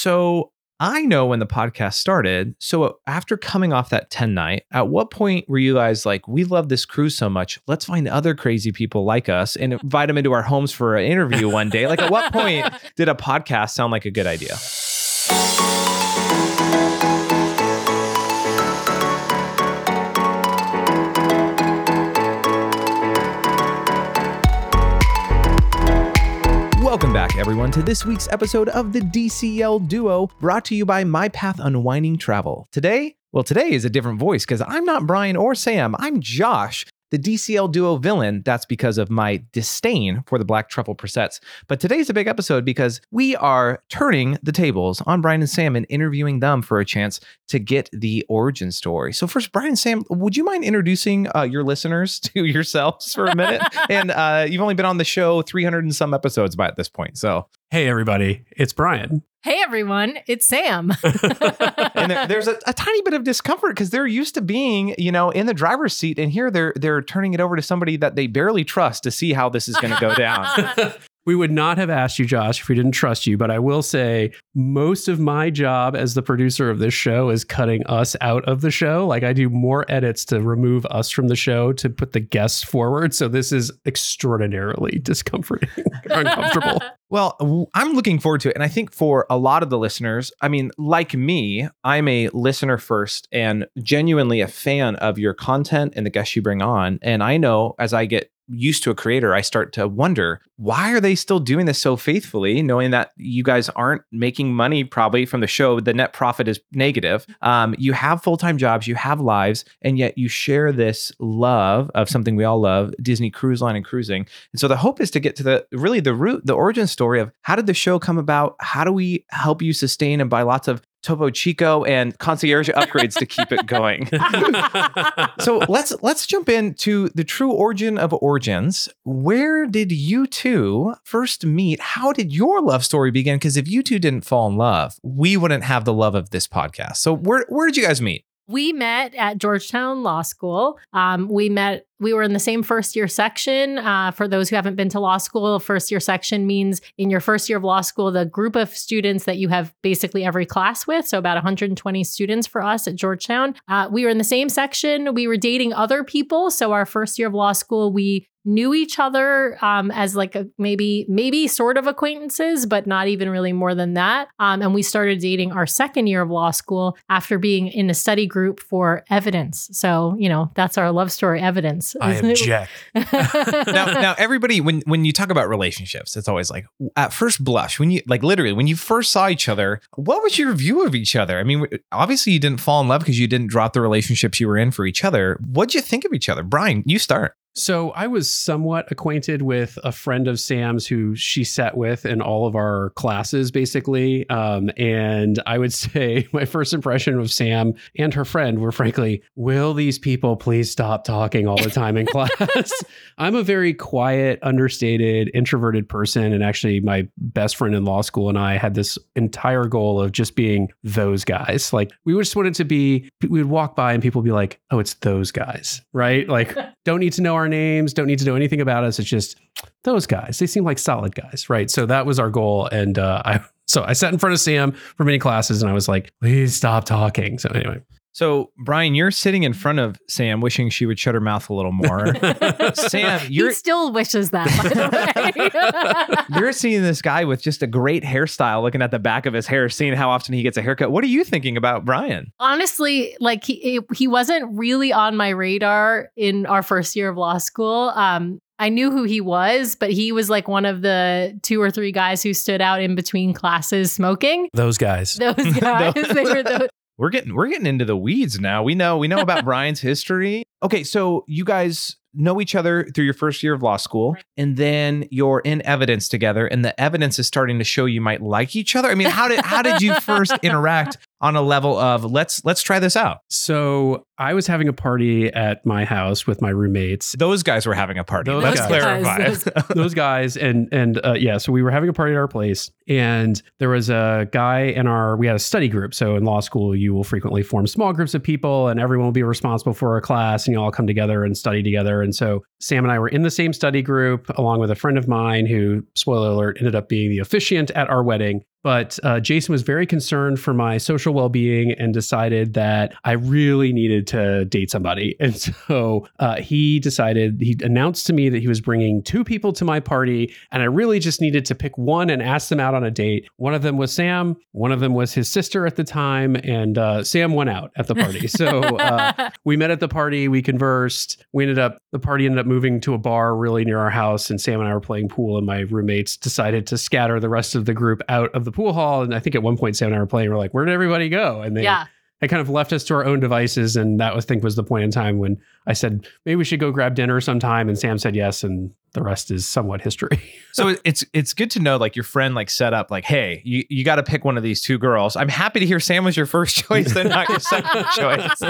So I know when the podcast started. So uh, after coming off that 10 night, at what point were you guys like, we love this crew so much, let's find other crazy people like us and invite them into our homes for an interview one day? Like, at what point did a podcast sound like a good idea? Everyone, to this week's episode of the DCL Duo, brought to you by My Path Unwinding Travel. Today, well, today is a different voice because I'm not Brian or Sam. I'm Josh, the DCL duo villain. That's because of my disdain for the black truffle presets. But today's a big episode because we are turning the tables on Brian and Sam and interviewing them for a chance to get the origin story. So, first, Brian and Sam, would you mind introducing uh, your listeners to yourselves for a minute? and uh, you've only been on the show 300 and some episodes by at this point. So, Hey, everybody, it's Brian. Hey everyone, it's Sam. and there, there's a, a tiny bit of discomfort because they're used to being, you know, in the driver's seat, and here they're they're turning it over to somebody that they barely trust to see how this is going to go down. we would not have asked you, Josh, if we didn't trust you. But I will say, most of my job as the producer of this show is cutting us out of the show. Like I do more edits to remove us from the show to put the guests forward. So this is extraordinarily discomforting, uncomfortable. Well, I'm looking forward to it. And I think for a lot of the listeners, I mean, like me, I'm a listener first and genuinely a fan of your content and the guests you bring on. And I know as I get used to a creator, I start to wonder why are they still doing this so faithfully, knowing that you guys aren't making money probably from the show. The net profit is negative. Um, you have full time jobs, you have lives, and yet you share this love of something we all love Disney Cruise Line and cruising. And so the hope is to get to the really the root, the origin story of how did the show come about? How do we help you sustain and buy lots of Topo Chico and concierge upgrades to keep it going. so let's let's jump into the true origin of origins. Where did you two first meet? How did your love story begin? Because if you two didn't fall in love, we wouldn't have the love of this podcast. So where where did you guys meet? we met at Georgetown Law School. Um, we met, we were in the same first year section. Uh, for those who haven't been to law school, first year section means in your first year of law school, the group of students that you have basically every class with. So about 120 students for us at Georgetown. Uh, we were in the same section. We were dating other people. So our first year of law school, we knew each other um, as like a, maybe maybe sort of acquaintances but not even really more than that um, and we started dating our second year of law school after being in a study group for evidence so you know that's our love story evidence I object. now, now everybody when when you talk about relationships it's always like at first blush when you like literally when you first saw each other what was your view of each other? I mean obviously you didn't fall in love because you didn't drop the relationships you were in for each other. What'd you think of each other? Brian you start So I was somewhat acquainted with a friend of Sam's who she sat with in all of our classes, basically. Um, and I would say my first impression of Sam and her friend were frankly, will these people please stop talking all the time in class? I'm a very quiet, understated, introverted person. And actually, my best friend in law school and I had this entire goal of just being those guys. Like we just wanted to be, we would walk by and people would be like, oh, it's those guys, right? Like, don't need to know our names, don't need to know anything about us. It's just those guys. They seem like solid guys, right? So that was our goal. And uh, I so I sat in front of Sam for many classes, and I was like, please stop talking. So anyway, So, Brian, you're sitting in front of Sam, wishing she would shut her mouth a little more. Sam, you're still wishes that by the way you're seeing this guy with just a great hairstyle, looking at the back of his hair, seeing how often he gets a haircut. What are you thinking about Brian? honestly like he he wasn't really on my radar in our first year of law school um I knew who he was, but he was like one of the two or three guys who stood out in between classes smoking. those guys. Those guys, they were those, We're getting we're getting into the weeds now. We know we know about Brian's history. Okay, so you guys know each other through your first year of law school, and then you're in evidence together, and the evidence is starting to show you might like each other. I mean, how did how did you first interact on a level of let's let's try this out? So I was having a party at my house with my roommates. Those guys were having a party. Those let's guys. clarify. Those those guys and and uh, yeah so we were having a party at our place and there was a guy in our we had a study group so in law school you will frequently form small groups of people and everyone will be responsible for a class and you all come together and study together and so sam and i were in the same study group along with a friend of mine who spoiler alert ended up being the officiant at our wedding But uh, Jason was very concerned for my social well being and decided that I really needed to date somebody. And so uh, he decided, he announced to me that he was bringing two people to my party. And I really just needed to pick one and ask them out on a date. One of them was Sam, one of them was his sister at the time. And uh, Sam went out at the party. So uh, we met at the party, we conversed. We ended up, the party ended up moving to a bar really near our house. And Sam and I were playing pool, and my roommates decided to scatter the rest of the group out of the pool hall. And I think at one point, Sam and I were playing, we're like, where did everybody go? And they, yeah. they kind of left us to our own devices. And that was, I think, was the point in time when I said, maybe we should go grab dinner sometime. And Sam said yes. And the rest is somewhat history. so it's it's good to know like your friend like set up like hey you, you got to pick one of these two girls i'm happy to hear sam was your first choice and not your second choice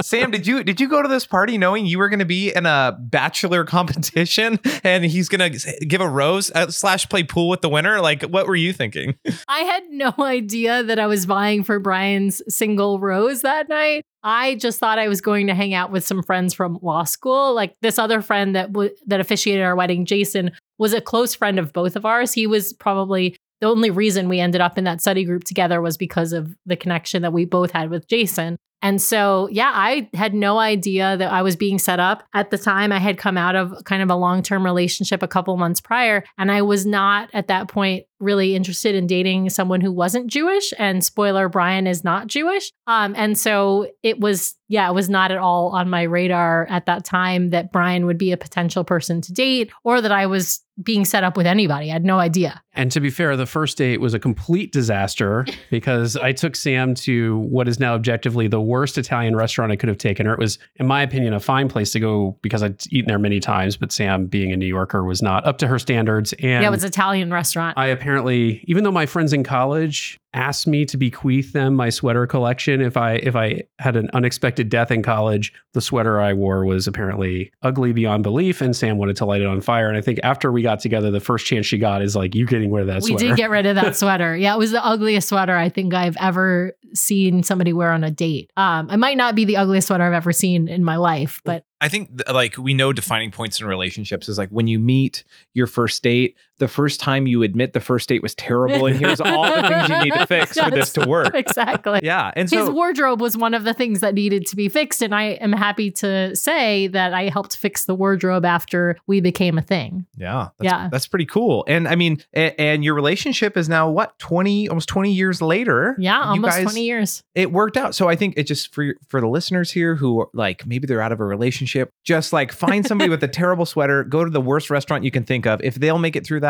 sam did you did you go to this party knowing you were going to be in a bachelor competition and he's going to give a rose uh, slash play pool with the winner like what were you thinking I had no idea that I was vying for Brian's single rose that night. I just thought I was going to hang out with some friends from law school. Like this other friend that w- that officiated our wedding, Jason, was a close friend of both of ours. He was probably the only reason we ended up in that study group together was because of the connection that we both had with Jason. And so, yeah, I had no idea that I was being set up. At the time, I had come out of kind of a long term relationship a couple months prior, and I was not at that point really interested in dating someone who wasn't Jewish. And spoiler, Brian is not Jewish. Um, and so it was, yeah, it was not at all on my radar at that time that Brian would be a potential person to date or that I was being set up with anybody. I had no idea. And to be fair, the first date was a complete disaster because I took Sam to what is now objectively the worst Italian restaurant I could have taken her. It was, in my opinion, a fine place to go because I'd eaten there many times, but Sam, being a New Yorker, was not up to her standards. And yeah, it was an Italian restaurant. I apparently, even though my friends in college asked me to bequeath them my sweater collection if I if I had an unexpected death in college, the sweater I wore was apparently ugly beyond belief, and Sam wanted to light it on fire. And I think after we got together, the first chance she got is like, "You getting rid of that sweater we sweater?" did get rid of that sweater. Yeah, it was the ugliest sweater I think I've ever seen somebody wear on a date. Um, it might not be the ugliest sweater I've ever seen in my life, but I think like we know defining points in relationships is like when you meet your first date, the first time you admit the first date was terrible, and here's all the things you need to fix for this to work. exactly. Yeah, and so His wardrobe was one of the things that needed to be fixed. And I am happy to say that I helped fix the wardrobe after we became a thing. yeah, that's, Yeah. that's pretty cool. And I mean, a- and your relationship is now what twenty, almost twenty years later. Yeah, almost guys- 20 years. it worked out. So I think it just for for the listeners here who are like maybe they're out of a relationship, just like find somebody with a terrible sweater, go to the worst restaurant you can think of. If they'll make it through that,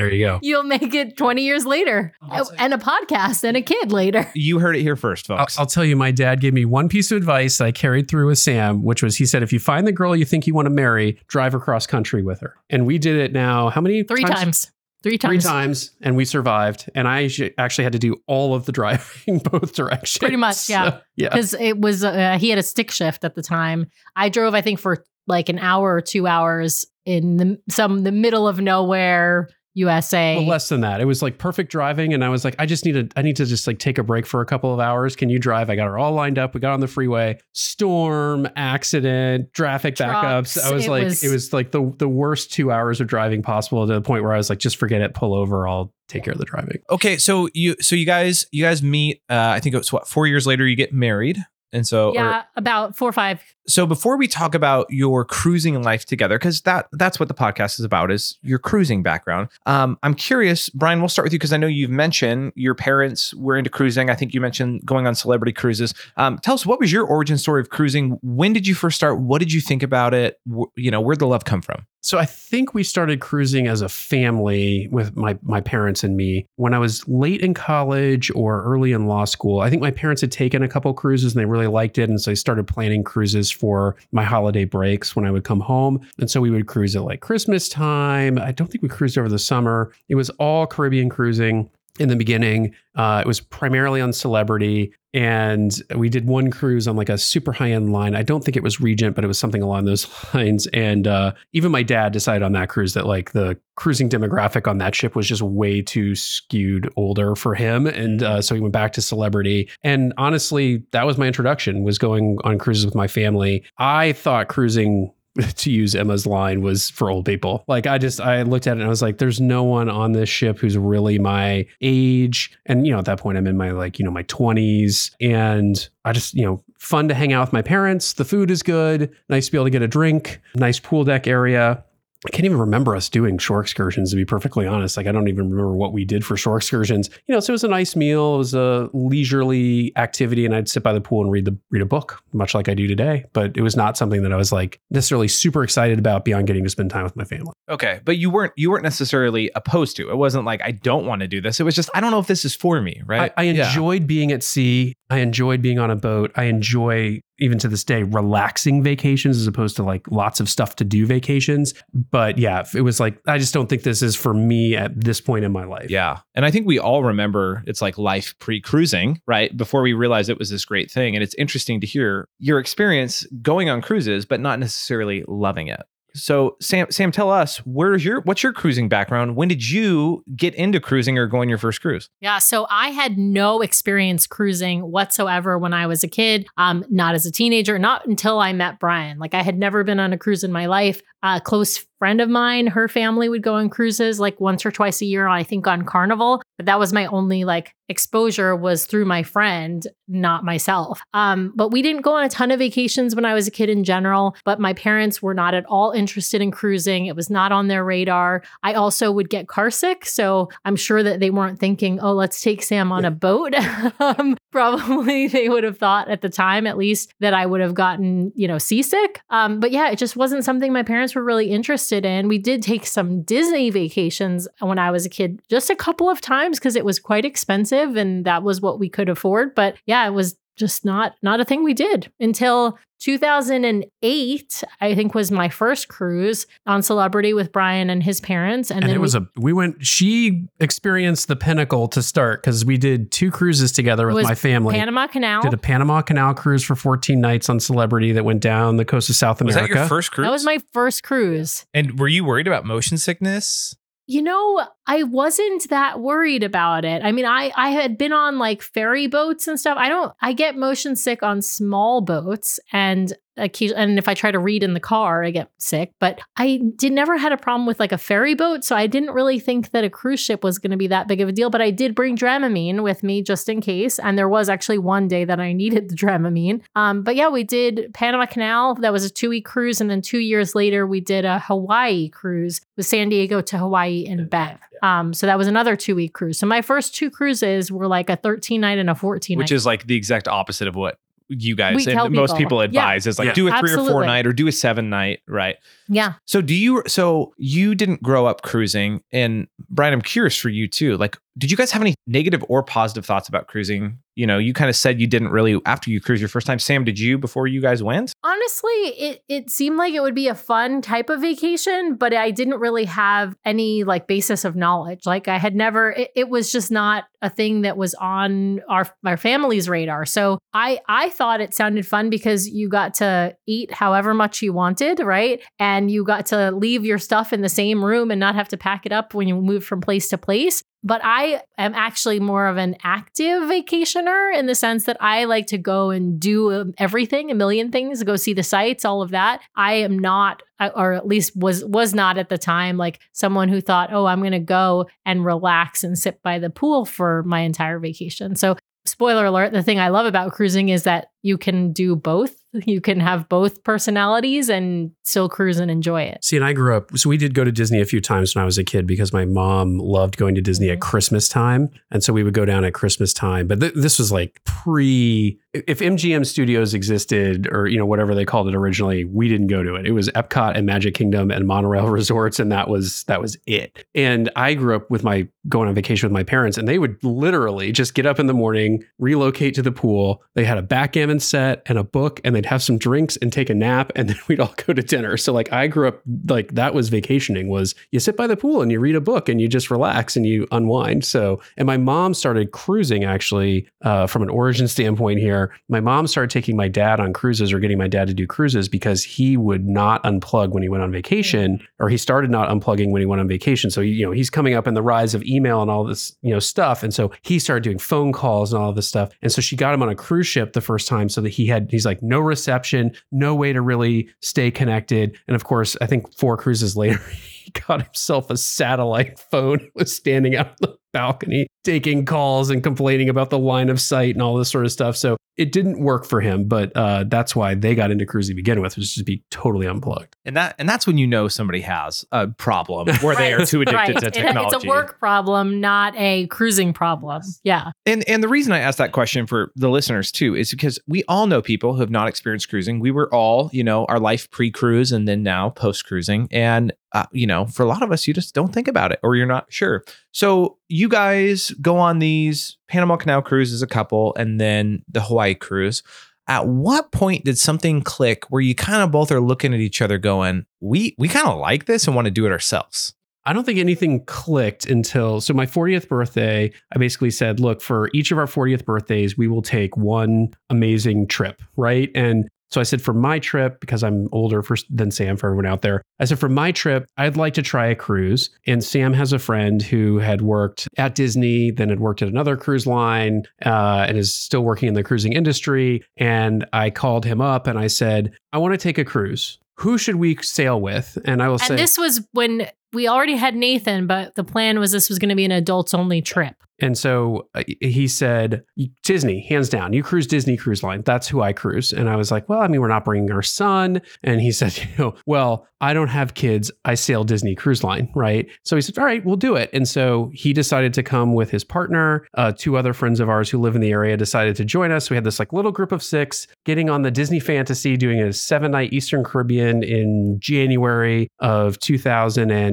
there you go. You'll make it 20 years later and a podcast and a kid later. you heard it here first, I'll, folks. I'll tell you, my dad gave me one piece of advice I carried through with Sam, which was he said, if you find the girl you think you want to marry, drive across country with her. And we did it now. How many Three times. Three times. Three times, and we survived. And I actually had to do all of the driving both directions. Pretty much, yeah. So, yeah. because it was uh, he had a stick shift at the time. I drove, I think, for like an hour or two hours in the, some the middle of nowhere, USA. Well, less than that. It was like perfect driving, and I was like, I just need to, I need to just like take a break for a couple of hours. Can you drive? I got her all lined up. We got on the freeway. Storm, accident, traffic Trucks. backups. I was It like, was- it was like the the worst two hours of driving possible. To the point where I was like, just forget it. Pull over. I'll take care of the driving. okay, so you so you guys you guys meet. Uh, I think it was what four years later you get married, and so or- yeah, about four or five. so before we talk about your cruising life together because that that's what the podcast is about is your cruising background. Um, i'm curious brian we'll start with you because i know you've mentioned your parents were into cruising. I think you mentioned going on celebrity cruises. Um, tell us what was your origin story of cruising? When did you first start? What did you think about it? Wh- you know where'd the love come from So I think we started cruising as a family with my my parents and me when I was late in college or early in law school. I think my parents had taken a couple cruises and they really liked it, and so they started planning cruises for my holiday breaks when I would come home. And so we would cruise at like Christmas time. I don't think we cruised over the summer. It was all Caribbean cruising in the beginning. Uh, it was primarily on celebrity. And we did one cruise on like a super high end line. I don't think it was Regent, but it was something along those lines. And uh, even my dad decided on that cruise that like the cruising demographic on that ship was just way too skewed older for him. And uh, so he went back to celebrity. And honestly, that was my introduction was going on cruises with my family. I thought cruising to use Emma's line, was for old people. Like I just I looked at it and I was like, there's no one on this ship who's really my age. And you know, at that point I'm in my like, you know, my 20s. And I just, you know, fun to hang out with my parents. The food is good. Nice to be able to get a drink, nice pool deck area. I can't even remember us doing shore excursions to be perfectly honest. Like I don't even remember what we did for shore excursions. You know, so it was a nice meal, it was a leisurely activity and I'd sit by the pool and read the read a book, much like I do today, but it was not something that I was like necessarily super excited about beyond getting to spend time with my family. Okay, but you weren't you weren't necessarily opposed to. It wasn't like I don't want to do this. It was just I don't know if this is for me, right? I, I Yeah. enjoyed being at sea. I enjoyed being on a boat. I enjoy even to this day relaxing vacations as opposed to like lots of stuff to do vacations. But yeah, it was like I just don't think this is for me at this point in my life. Yeah. And I think we all remember it's like life pre cruising, right? Before we realized it was this great thing. And it's interesting to hear your experience going on cruises, but not necessarily loving it. So Sam, Sam, tell us where's your what's your cruising background? When did you get into cruising or go on your first cruise? Yeah, so I had no experience cruising whatsoever when I was a kid, um, not as a teenager, not until I met Brian. Like I had never been on a cruise in my life. A close friend of mine, her family would go on cruises like once or twice a year, I think on Carnival. But that was my only like exposure was through my friend, not myself. Um, but we didn't go on a ton of vacations when I was a kid in general. But my parents were not at all interested in cruising. It was not on their radar. I also would get car sick, so I'm sure that they weren't thinking, "Oh, let's take Sam on a boat." um, probably they would have thought at the time, at least, that I would have gotten, you know, seasick. Um, but yeah, it just wasn't something my parents were really interested in. We did take some Disney vacations when I was a kid, just a couple of times because it was quite expensive and that was what we could afford. But yeah, it was just not not a thing we did until 2008 i think was my first cruise on celebrity with brian and his parents and, And, then it was we, a we went she experienced the pinnacle to start because we did two cruises together with my family. panama canal did a Panama Canal cruise for 14 nights on Celebrity that went down the coast of South Was America. that your first cruise? that was my first cruise and were you worried about motion sickness? You know, I wasn't that worried about it. I mean, I I had been on like ferry boats and stuff. I don't I get motion sick on small boats and and if I try to read in the car, I get sick, but I did never had a problem with like a ferry boat, so I didn't really think that a cruise ship was going to be that big of a deal, but I did bring Dramamine with me just in case, and there was actually one day that I needed the Dramamine. Um but yeah, we did Panama Canal. That was a 2-week cruise and then 2 years later we did a Hawaii cruise with San Diego to Hawaii and back. Um, so that was another two week cruise. So my first two cruises were like a 13 night and a 14 Which night. is like the exact opposite of what you guys We and most people. people Yeah. advise is like Yeah. do a three or four night or do a seven night, right? yeah. So do you so you didn't grow up cruising and Brian I'm curious for you too. Like did you guys have any negative or positive thoughts about cruising? You know, you kind of said you didn't really after you cruised your first time. Sam, did you before you guys went? Honestly, it it seemed like it would be a fun type of vacation, but I didn't really have any like basis of knowledge. Like I had never it, it was just not a thing that was on our our family's radar. So I I thought it sounded fun because you got to eat however much you wanted, right? And you got to leave your stuff in the same room and not have to pack it up when you move from place to place. But I am actually more of an active vacationer in the sense that I like to go and do um, everything, a million things, go see the sights, all of that. I am not or at least was was not at the time like someone who thought, "Oh, I'm going to go and relax and sit by the pool for my entire vacation." So, spoiler alert, the thing I love about cruising is that you can do both. You can have both personalities and still cruise and enjoy it. See, and I grew up, so we did go to Disney a few times when I was a kid because my mom loved going to Disney at Mhm. Christmas time. And so we would go down at Christmas time. But th- this was like pre, if MGM Studios existed or, you know, whatever they called it originally, we didn't go to it. It was Epcot and Magic Kingdom and Monorail Resorts. And that was, that was it. And I grew up with my, going on vacation with my parents and they would literally just get up in the morning, relocate to the pool. They had a backgammon set and a book and they'd have some drinks and take a nap and then we'd all go to dinner. So like I grew up like that was vacationing was you sit by the pool and you read a book and you just relax and you unwind. So and my mom started cruising actually uh, from an origin standpoint here. My mom started taking my dad on cruises or getting my dad to do cruises because he would not unplug when he went on vacation or he started not unplugging when he went on vacation. So you know he's coming up in the rise of email and all this you know stuff and so he started doing phone calls and all this stuff. And so she got him on a cruise ship the first time time so that he had he's like no reception, no way to really stay connected. And of course, I think four cruises later, he got himself a satellite phone, was standing out on the balcony taking calls and complaining about the line of sight and all this sort of stuff. So it didn't work for him, but uh, that's why they got into cruising to begin with, was just to be totally unplugged. And that and that's when you know somebody has a problem where they are too addicted Right. to It- technology. It's a work problem, not a cruising problem. Yeah. And and the reason I asked that question for the listeners too is because we all know people who have not experienced cruising. We were all, you know, our life pre-cruise and then now post-cruising, and uh, you know, for a lot of us, you just don't think about it or you're not sure. So you guys go on these Panama Canal cruises, as a couple, and then the Hawaii cruise. At what point did something click where you kind of both are looking at each other, going, "We we kind of like this and want to do it ourselves"? I don't think anything clicked until so my 40th birthday. I basically said, look, for each of our 40th birthdays, we will take one amazing trip, right? And so I said, for my trip, because I'm older for, than Sam, for everyone out there, I said, for my trip, I'd like to try a cruise. And Sam has a friend who had worked at Disney, then had worked at another cruise line, uh, and is still working in the cruising industry. And I called him up and I said, I want to take a cruise. Who should we sail with? And I will say, And this was when we already had Nathan, but the plan was this was going to be an adults only trip. And so uh, he said, Disney, hands down. You cruise Disney Cruise Line. That's who I cruise. And I was like, well, I mean, we're not bringing our son. And he said, you know, well, I don't have kids. I sail Disney Cruise Line, right? So he said, all right, we'll do it. And so he decided to come with his partner. Uh, two other friends of ours who live in the area decided to join us. We had this like little group of six getting on the Disney Fantasy, doing a seven night Eastern Caribbean in January of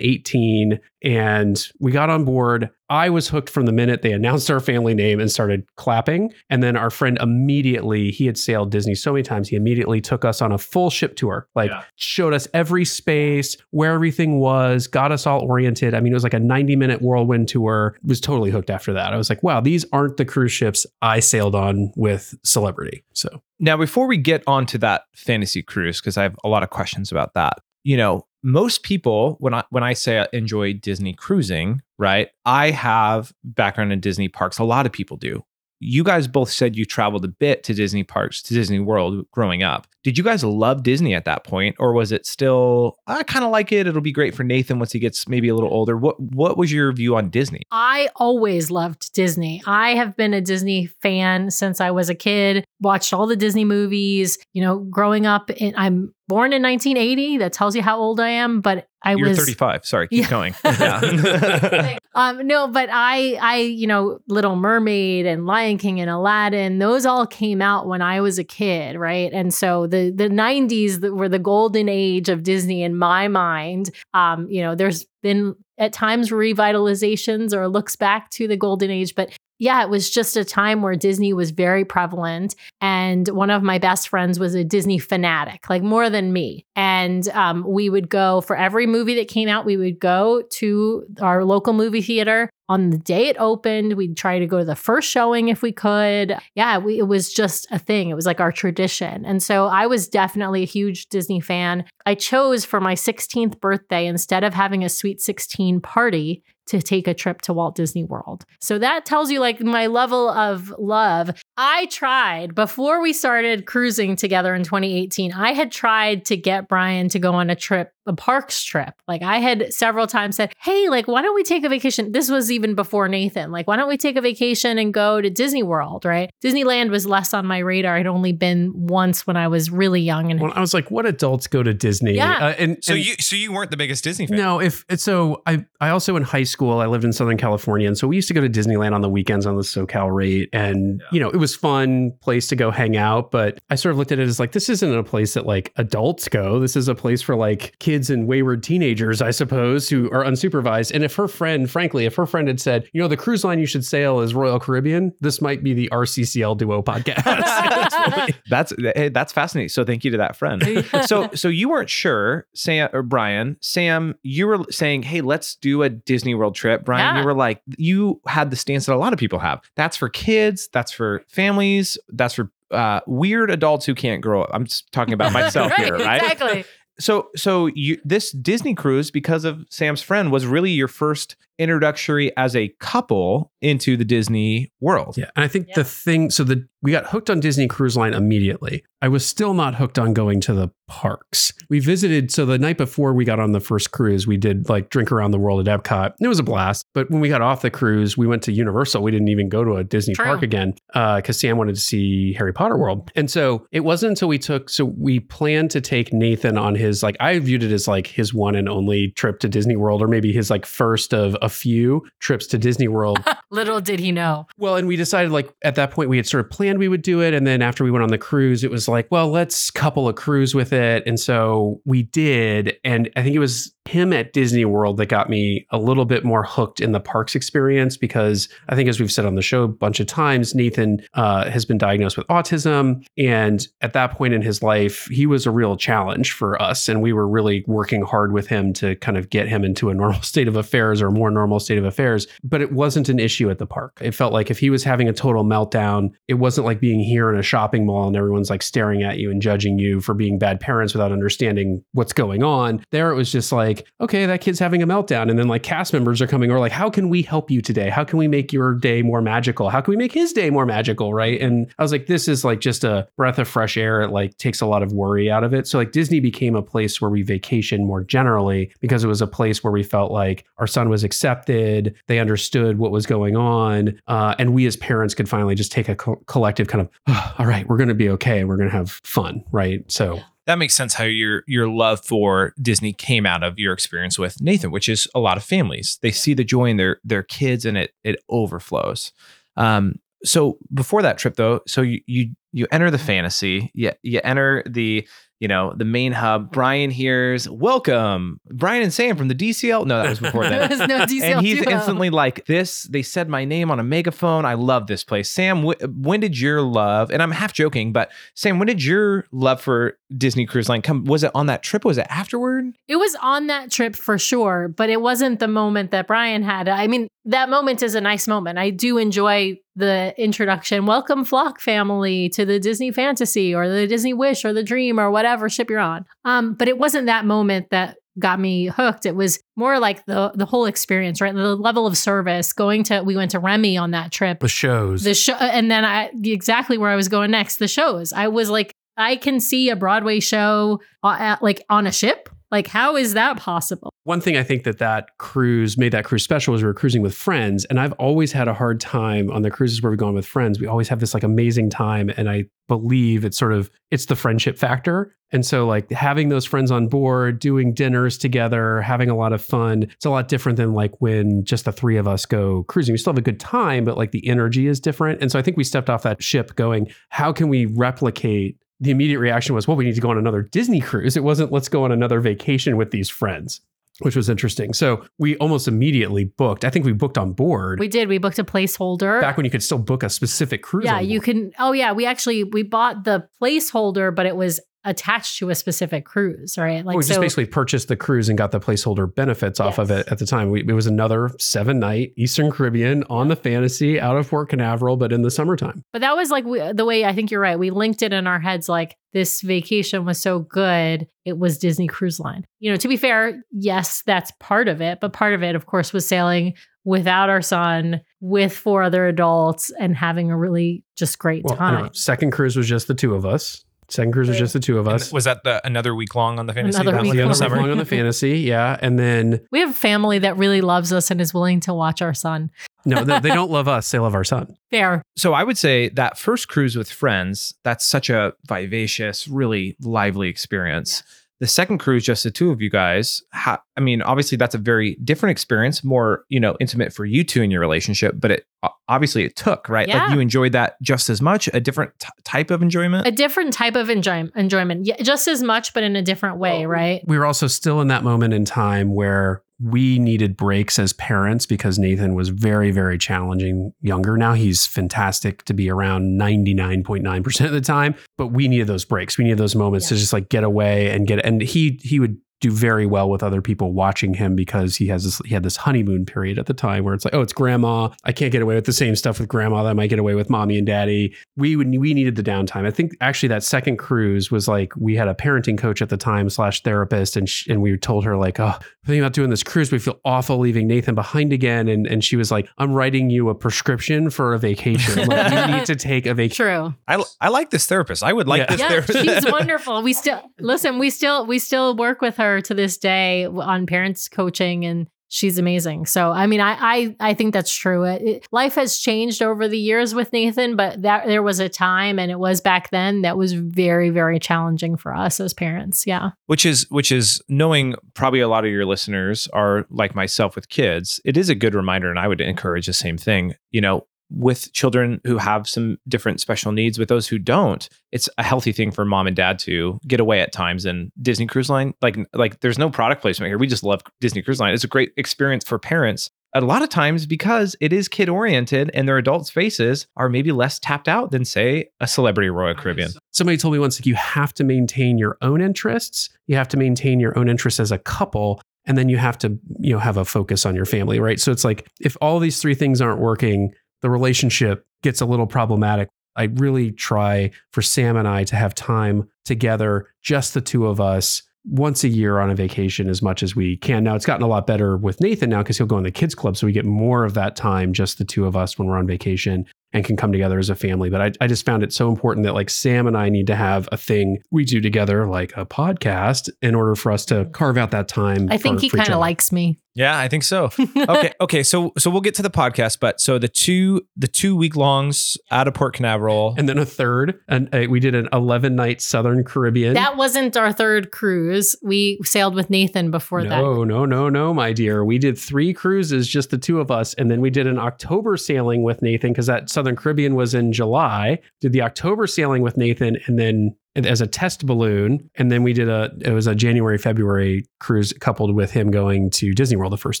2018. And we got on board. I was hooked from the minute they announced our family name and started clapping. And then our friend immediately, he had sailed Disney so many times, he immediately took us on a full ship tour, like Yeah. showed us every space, where everything was, got us all oriented. I mean, it was like a 90 minute whirlwind tour. Was totally hooked after that. I was like, wow, these aren't the cruise ships I sailed on with Celebrity. So Now, before we get onto that fantasy cruise, because I have a lot of questions about that, you know, most people when I when I say I enjoy Disney cruising, right? I have background in Disney parks. A lot of people do. You guys both said you traveled a bit to Disney parks, to Disney World growing up. Did you guys love Disney at that point, or was it still I kind of like it? It'll be great for Nathan once he gets maybe a little older. What What was your view on Disney? I always loved Disney. I have been a Disney fan since I was a kid, watched all the Disney movies. You know, growing up, in, I'm born in 1980. That tells you how old I am, but I You're was 35. Sorry, keep Yeah. going. Yeah. um no but i i you know little mermaid and lion king and aladdin those all came out when i was a kid right and so the the 90s that were the golden age of disney in my mind um you know there's been at times revitalizations or looks back to the golden age but yeah, it was just a time where Disney was very prevalent. And one of my best friends was a Disney fanatic, like more than me. And um, we would go for every movie that came out, we would go to our local movie theater. On the day it opened, we'd try to go to the first showing if we could. Yeah, we, it was just a thing. It was like our tradition. And so I was definitely a huge Disney fan. I chose for my 16th birthday, instead of having a Sweet 16 party, to take a trip to Walt Disney World. So that tells you like my level of love. I tried before we started cruising together in 2018. I had tried to get Brian to go on a trip, a parks trip. Like I had several times said, "Hey, like why don't we take a vacation?" This was even before Nathan. Like why don't we take a vacation and go to Disney World, right? Disneyland was less on my radar. I'd only been once when I was really young and well, I was like, what adults go to Disney? Yeah. Uh, and, So and- you so you weren't the biggest Disney fan. No, if so, I I also in high school I lived in Southern California, and so we used to go to Disneyland on the weekends on the SoCal rate, and you know it was fun place to go hang out. But I sort of looked at it as like this isn't a place that like adults go. This is a place for like kids and wayward teenagers, I suppose, who are unsupervised. And if her friend, frankly, if her friend had said, you know, the cruise line you should sail is Royal Caribbean, this might be the RCCL Duo podcast. That's hey, that's fascinating. So thank you to that friend. so so you weren't sure, Sam or Brian. Sam, you were saying, "Hey, let's do a Disney World trip." Brian, Yeah. you were like, you had the stance that a lot of people have. That's for kids. That's for families. That's for uh, weird adults who can't grow up. I'm just talking about myself here, right? Exactly. So so you this Disney cruise because of Sam's friend was really your first introductory as a couple into the Disney world. Yeah. And I think Yeah. the thing, so the we got hooked on Disney Cruise Line immediately. I was still not hooked on going to the parks. We visited, so the night before we got on the first cruise, we did like drink around the world at Epcot. It was a blast. But when we got off the cruise, we went to Universal. We didn't even go to a Disney True. park again uh, because Sam wanted to see Harry Potter World. And so it wasn't until we took, so we planned to take Nathan on his, like, I viewed it as like his one and only trip to Disney World, or maybe his like first of a few trips to Disney World. Little did he know. Well, and we decided like at that point we had sort of planned we would do it. And then after we went on the cruise, it was like, well, let's couple a cruise with it. And so we did. And I think it was him at Disney World that got me a little bit more hooked in the parks experience because I think, as we've said on the show a bunch of times, Nathan uh, has been diagnosed with autism. And at that point in his life, he was a real challenge for us. And we were really working hard with him to kind of get him into a normal state of affairs or more normal state of affairs. But it wasn't an issue at the park. It felt like if he was having a total meltdown, it wasn't like being here in a shopping mall and everyone's like staring at you and judging you for being bad parents without understanding what's going on. There, it was just like, okay, that kid's having a meltdown. And then like cast members are coming or like, how can we help you today? How can we make your day more magical? How can we make his day more magical? Right. And I was like, this is like just a breath of fresh air. It like takes a lot of worry out of it. So like Disney became a place where we vacation more generally because it was a place where we felt like our son was accepted. They understood what was going on. Uh, and we as parents could finally just take a co- collective kind of, "Oh, all right, we're going to be okay. We're going to have fun. Right. So That makes sense how your your love for Disney came out of your experience with Nathan, which is a lot of families. They see the joy in their their kids and it it overflows. Um so before that trip though, so you you you enter the fantasy, you, you enter the you know the main hub. Brian hears welcome, Brian and Sam from the DCL. No, that was before that. was no DCL and he's duo. instantly like this they said my name on a megaphone i love this place sam wh- when did your love and i'm half joking but sam when did your love for disney cruise line come was it on that trip was it afterward It was on that trip for sure, but it wasn't the moment that Brian had. I mean, that moment is a nice moment. I do enjoy the introduction. Welcome, Flock family, to the Disney Fantasy or the Disney Wish or the Dream or whatever ship you're on. Um, but it wasn't that moment that got me hooked. It was more like the the whole experience, right? The level of service. Going to we went to Remy on that trip. the shows. The show, and then I exactly where I was going next. The shows. I was like, I can see a Broadway show uh, like on a ship. Like, how is that possible? One thing I think that that cruise made that cruise special was we were cruising with friends, and I've always had a hard time on the cruises where we've gone with friends. We always have this like amazing time, and I believe it's sort of it's the friendship factor. And so like having those friends on board, doing dinners together, having a lot of fun. It's a lot different than like when just the three of us go cruising. We still have a good time, but like the energy is different. And so I think we stepped off that ship going, how can we replicate the immediate reaction was, well, we need to go on another Disney cruise. It wasn't, let's go on another vacation with these friends, which was interesting. So we almost immediately booked. I think we booked on board We did. We booked a placeholder. back when you could still book a specific cruise. yeah, you can. Oh, yeah. We actually we bought the placeholder, but it was attached to a specific cruise, right? Like we just so. basically purchased the cruise and got the placeholder benefits off of it at the time. We, it was another seven night Eastern Caribbean on the Fantasy out of Port Canaveral, but in the summertime. But that was like we, the way I think you're right. We linked it in our heads like this vacation was so good, it was Disney Cruise Line. You know, to be fair, yes, that's part of it, but part of it, of course, was sailing without our son, with four other adults, and having a really just great Well, I don't know. time. second cruise was just the two of us. Second cruise was just the two of And us. was that the another week long on the fantasy? Another That was week long. the Another summer. long on the fantasy, yeah. And then We have a family that really loves us and is willing to watch our son. no, they, they don't love us; they love our son. Fair. so i would say that first cruise with friends that's such a vivacious really lively experience the second cruise just the two of you guys ha- i mean obviously that's a very different experience more you know intimate for you two in your relationship but it obviously it took right Yeah. like you enjoyed that just as much a different t- type of enjoyment A different type of enjoy- enjoyment. Yeah, just as much, but in a different way, right? We were also still in that moment in time where we needed breaks as parents because Nathan was very, very challenging younger. Now he's fantastic to be around 99.9% of the time, but we needed those breaks. We needed those moments to just like get away and get and he he would do very well with other people watching him because he has this he had this honeymoon period at the time where it's like, oh, it's grandma. I can't get away with the same stuff with grandma that I might get away with mommy and daddy. We would we needed the downtime. I think actually that second cruise was like we had a parenting coach at the time slash therapist, and sh- and we told her like, oh, thinking about doing this cruise. We feel awful leaving Nathan behind again, and and she was like, I'm writing you a prescription for a vacation. Like, you need to take a vacation. True. I, I like this therapist. I would like Yeah. this Yeah, therapist. she's wonderful. We still listen. We still we still work with her to this day on parents coaching, and she's amazing. So I mean, I I, I think that's true. It, it- life has changed over the years with Nathan, but that there was a time, and it was back then that was very very challenging for us as parents. Yeah. which is which is knowing probably a lot of your listeners are like myself with kids it is a good reminder and i would encourage the same thing you know with children who have some different special needs with those who don't it's a healthy thing for mom and dad to get away at times and disney cruise line like like there's no product placement here we just love disney cruise line it's a great experience for parents a lot of times because it is kid oriented and their adults faces are maybe less tapped out than say a celebrity royal caribbean Somebody told me once like you have to maintain your own interests. You have to maintain your own interests as a couple. And then you have to, you know, have a focus on your family, right? So it's like if all these three things aren't working, the relationship gets a little problematic. I really try for Sam and I to have time together, just the two of us, once a year on a vacation as much as we can. Now it's gotten a lot better with Nathan now because he'll go in the kids club. So we get more of that time, just the two of us when we're on vacation and can come together as a family. But I, I just found it so important that like Sam and I need to have a thing we do together, like a podcast, in order for us to carve out that time. I think for- he kind of likes me. Yeah i think so okay okay so so we'll get to the podcast but so the two the two week longs out of port canaveral And then a third, and uh, we did an 11 night Southern Caribbean. That wasn't our third cruise. We sailed with Nathan before that. no, no, no, no, my dear. We did three cruises, just the two of us. And then we did an October sailing with Nathan because that Southern Caribbean was in July. Did the October sailing with Nathan and then as a test balloon. And then we did a, it was a January, February cruise coupled with him going to Disney World the first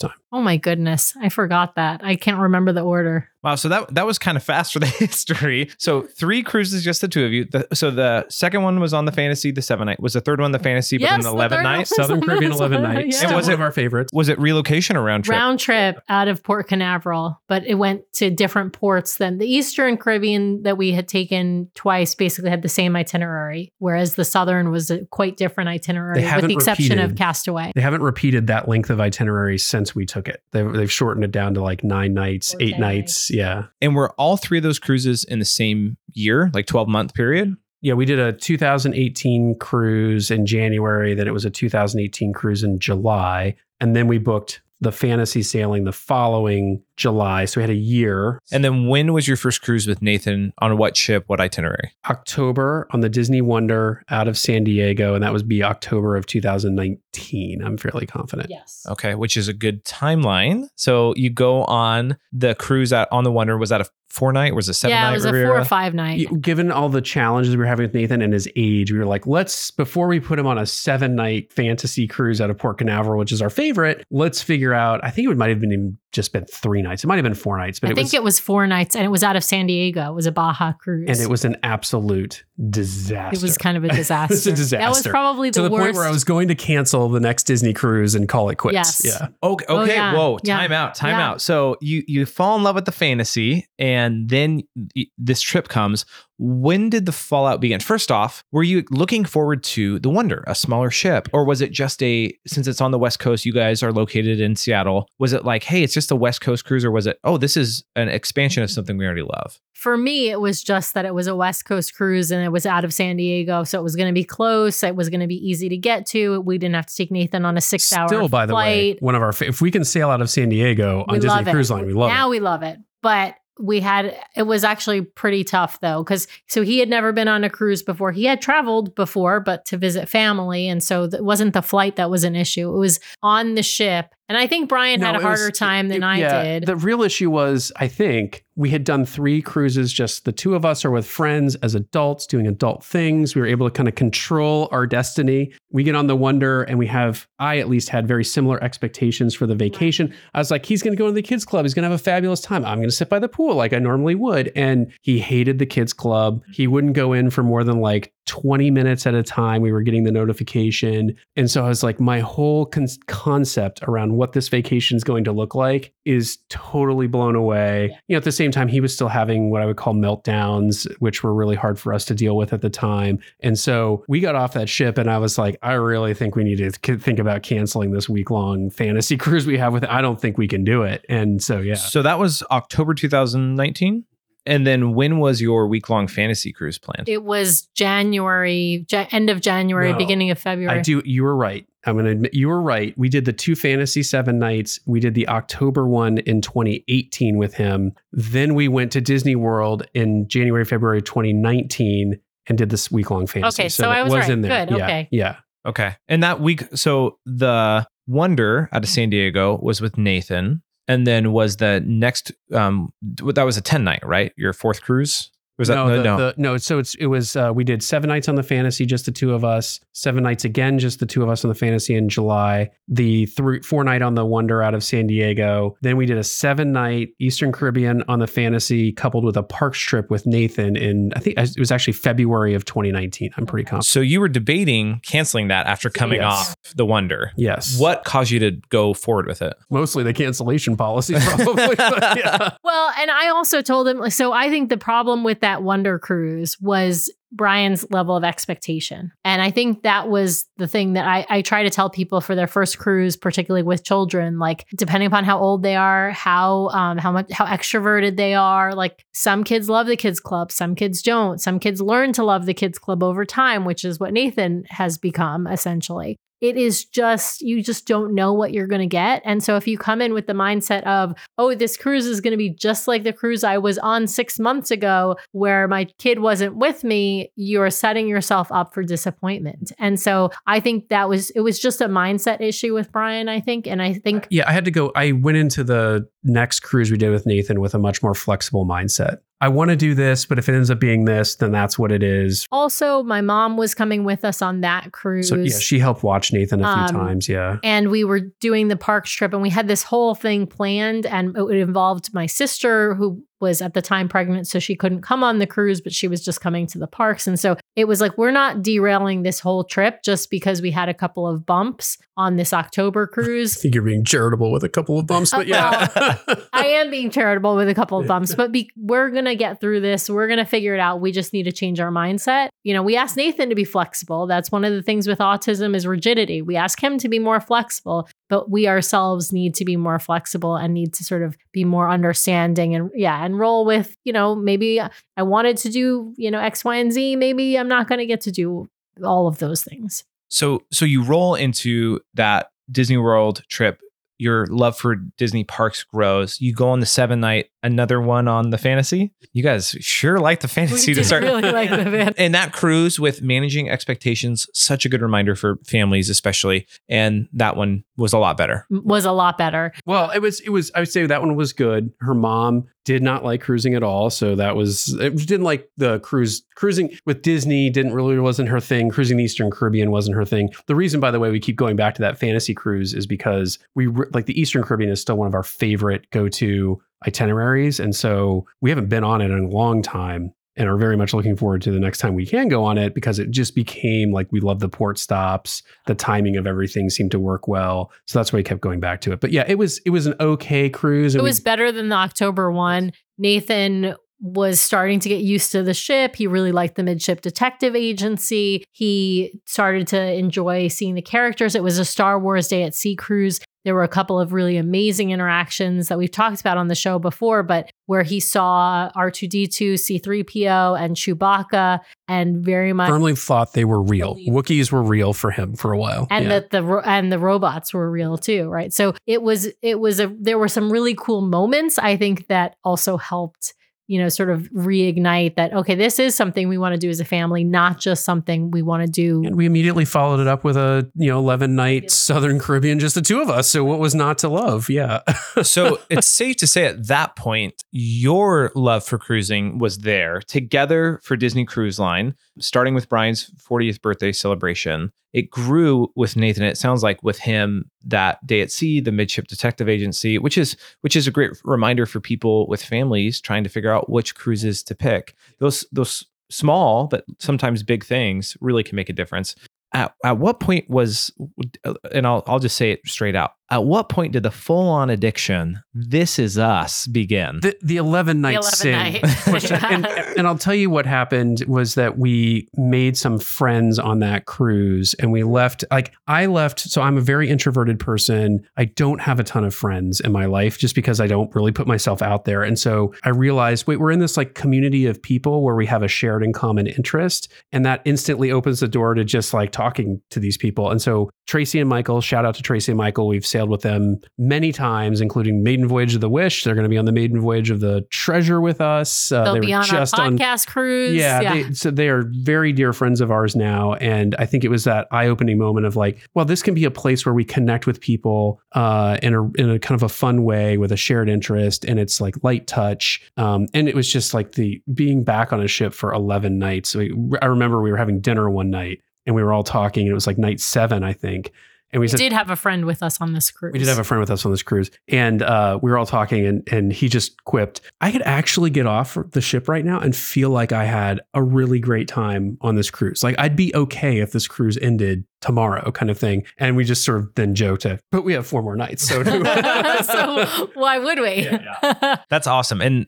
time. Oh my goodness. I forgot that. I can't remember the order. Wow so that that was kind of fast for the history so three cruises just the two of you the, so the second one was on the fantasy the seven night was the third one the fantasy but Yes, then the 11 third night. Southern Caribbean 11 night. Yeah. Still was one it- of our favorites. was it relocation or round trip Round trip out of Port Canaveral, but it went to different ports than the Eastern Caribbean that we had taken twice basically had the same itinerary, whereas the Southern was a quite different itinerary, with haven't the exception of Castaway. They haven't repeated that length of itinerary since we took it. They've, they've shortened it down to like nine nights, Or eight 10 nights. Yeah. and were all three of those cruises in the same year like 12 month period Yeah, we did a 2018 cruise in January. Then it was a 2018 cruise in July. And then we booked the fantasy sailing the following July. So we had a year. and then when was your first cruise with nathan on what ship what itinerary October on the Disney Wonder out of San Diego. And that was be October of 2019. I'm fairly confident. Yes. okay which is a good timeline so you go on the cruise out on the wonder was that a four night was it a seven yeah, night it was a four or five night. Y- Given all the challenges we were having with Nathan and his age, we were like, let's, before we put him on a seven night fantasy cruise out of Port Canaveral, which is our favorite, let's figure out. I think it might have been even just been three nights. It might have been four nights, but I it think was, it was four nights and it was out of San Diego. It was a Baja cruise. and it was an absolute disaster. It was kind of a It disaster. was a disaster. That was probably the to the worst. point where I was going to cancel the next Disney cruise and call it quits. Yes. Yeah. Okay. Oh, Okay. yeah. Whoa. Yeah. Time out. Time Yeah. out. So you you fall in love with the fantasy, and then y- this trip comes. When did the fallout begin? First off, were you looking forward to the Wonder, a smaller ship, or was it just a since it's on the West Coast? You guys are located in Seattle. Was it like, hey, it's just a West Coast cruise, or was it, oh, this is an expansion of something we already love? For me, it was just that it was a West Coast cruise and it was out of San Diego. So it was going to be close. It was going to be easy to get to. We didn't have to take Nathan on a six hour Still, by the way, flight. one of our, fa- if we can sail out of San Diego on We Disney Cruise. Line, we love now it. Now we love it. But we had, it was actually pretty tough though. Cause so he had never been on a cruise before. He had traveled before, but to visit family. And so it wasn't the flight that was an issue. It was on the ship. And I think Brian No, had a it was- harder time than it- I yeah, did. The real issue was, I think, we had done three cruises, just the two of us are with friends as adults doing adult things. We were able to kind of control our destiny. We get on the Wonder and we have, I at least had very similar expectations for the vacation. I was like, he's going to go to the kids club. He's going to have a fabulous time. I'm going to sit by the pool like I normally would. And he hated the kids club. He wouldn't go in for more than like 20 minutes at a time. We were getting the notification. And so I was like, my whole con- concept around what this vacation is going to look like is totally blown away. You know, at the same time, he was still having what I would call meltdowns, which were really hard for us to deal with at the time. And so we got off that ship, and I was like, I really think we need to c- think about canceling this week long fantasy cruise we have with. I don't think we can do it. And so, yeah. So that was October 2019. And then when was your week long fantasy cruise planned? It was January, ja- end of January, No. beginning of February. I do. You were right. I'm going to admit you were right. We did the two fantasy seven nights. We did the October one in 2018 with him. Then we went to Disney World in January, February 2019 and did this week long fantasy. Okay, so that I was right. in there. Good, Yeah, okay. Yeah. Okay. And that week, so the Wonder out of mm-hmm. San Diego was with Nathan. And then was the next, um, that was a 10 night, right? Your fourth cruise? Was that no, no? the, no. the- no. So it's it was uh, we did seven nights on the fantasy, just the two of us. Seven nights again, just the two of us on the fantasy in July. The three four night on the Wonder out of San Diego. Then we did a seven night Eastern Caribbean on the fantasy, coupled with a parks trip with Nathan in I think it was actually February of 2019. I'm pretty confident. so you were debating canceling that after coming Yes. off the Wonder. Yes. What caused you to go forward with it? Mostly the cancellation policy, probably. yeah. Well, and I also told him so I think the problem with that Wonder Cruise was Brian's level of expectation. And I think that was the thing that I, I try to tell people for their first cruise, particularly with children, like depending upon how old they are, how um how much how extroverted they are. Like some kids love the kids club, some kids don't. Some kids learn to love the kids club over time, which is what Nathan has become essentially it is just you just don't know what you're going to get and so if you come in with the mindset of oh this cruise is going to be just like the cruise i was on 6 months ago where my kid wasn't with me you're setting yourself up for disappointment and so i think that was it was just a mindset issue with brian i think and i think Yeah, I had to go. I went into the next cruise we did with Nathan with a much more flexible mindset. I want to do this, but if it ends up being this, then that's what it is. also my mom was coming with us on that cruise So yeah, she helped watch Nathan a few Um, times. Yeah. and we were doing the parks trip and we had this whole thing planned and it involved my sister who was at the time pregnant so she couldn't come on the cruise but she was just coming to the parks and so it was like we're not derailing this whole trip just because we had a couple of bumps on this October cruise. I think you're being charitable with a couple of bumps, but yeah. I am being charitable with a couple of bumps, but be, we're going to get through this. We're going to figure it out. We just need to change our mindset. You know, we asked Nathan to be flexible. That's one of the things with autism is rigidity. We ask him to be more flexible, but we ourselves need to be more flexible and need to sort of be more understanding and yeah, and roll with, you know, maybe I wanted to do, you know, X, Y, and Z. Maybe I'm not going to get to do all of those things. So so you roll into that Disney World trip. Your love for Disney parks grows. You go on the seven night, another one on the fantasy. You guys sure like the fantasy We to did start. really like the van. and that cruise with managing expectations, such a good reminder for families, especially. And that one was a lot better. Was a lot better. Well, it was it was I would say that one was good. Her mom did not like cruising at all, so that was it didn't like the cruise cruising with Disney didn't really wasn't her thing. Cruising the Eastern Caribbean wasn't her thing. The reason by the way we keep going back to that fantasy cruise is because we like the Eastern Caribbean is still one of our favorite go-to itineraries. And so we haven't been on it in a long time and are very much looking forward to the next time we can go on it because it just became like we love the port stops. The timing of everything seemed to work well. So that's why we kept going back to it. But yeah it was it was an okay cruise. It and we- was better than the October one. Nathan was starting to get used to the ship. He really liked the midship detective agency. He started to enjoy seeing the characters. It was a Star Wars Day at Sea cruise. There were a couple of really amazing interactions that we've talked about on the show before, but where he saw R2D2, C3PO, and Chewbacca, and very much firmly thought they were real wookiees were real for him for a while and yeah. that the ro- and the robots were real too right so it was it was a there were some really cool moments i think that also helped you know sort of reignite that okay this is something we want to do as a family not just something we want to do. And we immediately followed it up with a you know 11 night southern caribbean just the two of us. So what was not to love? Yeah. So it's safe to say at that point, your love for cruising was there together for Disney Cruise Line, starting with Brian's 40th birthday celebration. It grew with Nathan. It sounds like with him that day at sea, the midship detective agency, which is which is a great reminder for people with families trying to figure out which cruises to pick. Those those small but sometimes big things really can make a difference. At, at what point was, and I'll, I'll just say it straight out. At what point did the full on addiction, this is us, begin? The, the 11 night 11 sin. night. pushed and, and I'll tell you what happened was that we made some friends on that cruise and we left. Like, I left. So I'm a very introverted person. I don't have a ton of friends in my life just because I don't really put myself out there. And so I realized, wait, we're in this like community of people where we have a shared and common interest. And that instantly opens the door to just like talking to these people. And so Tracy and Michael, shout out to Tracy and Michael. We've sailed with them many times, including Maiden Voyage of the Wish. They're going to be on the Maiden Voyage of the Treasure with us. Uh, They'll they be on our just on podcast cruise. yeah, They, so they are very dear friends of ours now, and I think it was that eye-opening moment of like, well, this can be a place where we connect with people uh, in a in a kind of a fun way with a shared interest, and it's like light touch. Um, and it was just like the being back on a ship for eleven nights. We, I remember we were having dinner one night, and we were all talking. And it was like night seven, I think. And we we said, did have a friend with us on this cruise. we did have a friend with us on this cruise, and uh, we were all talking, and and he just quipped, "I could actually get off the ship right now and feel like I had a really great time on this cruise. Like I'd be okay if this cruise ended tomorrow, kind of thing." And we just sort of then joked, uh, "But we have four more nights, so." do- so why would we? That's awesome. And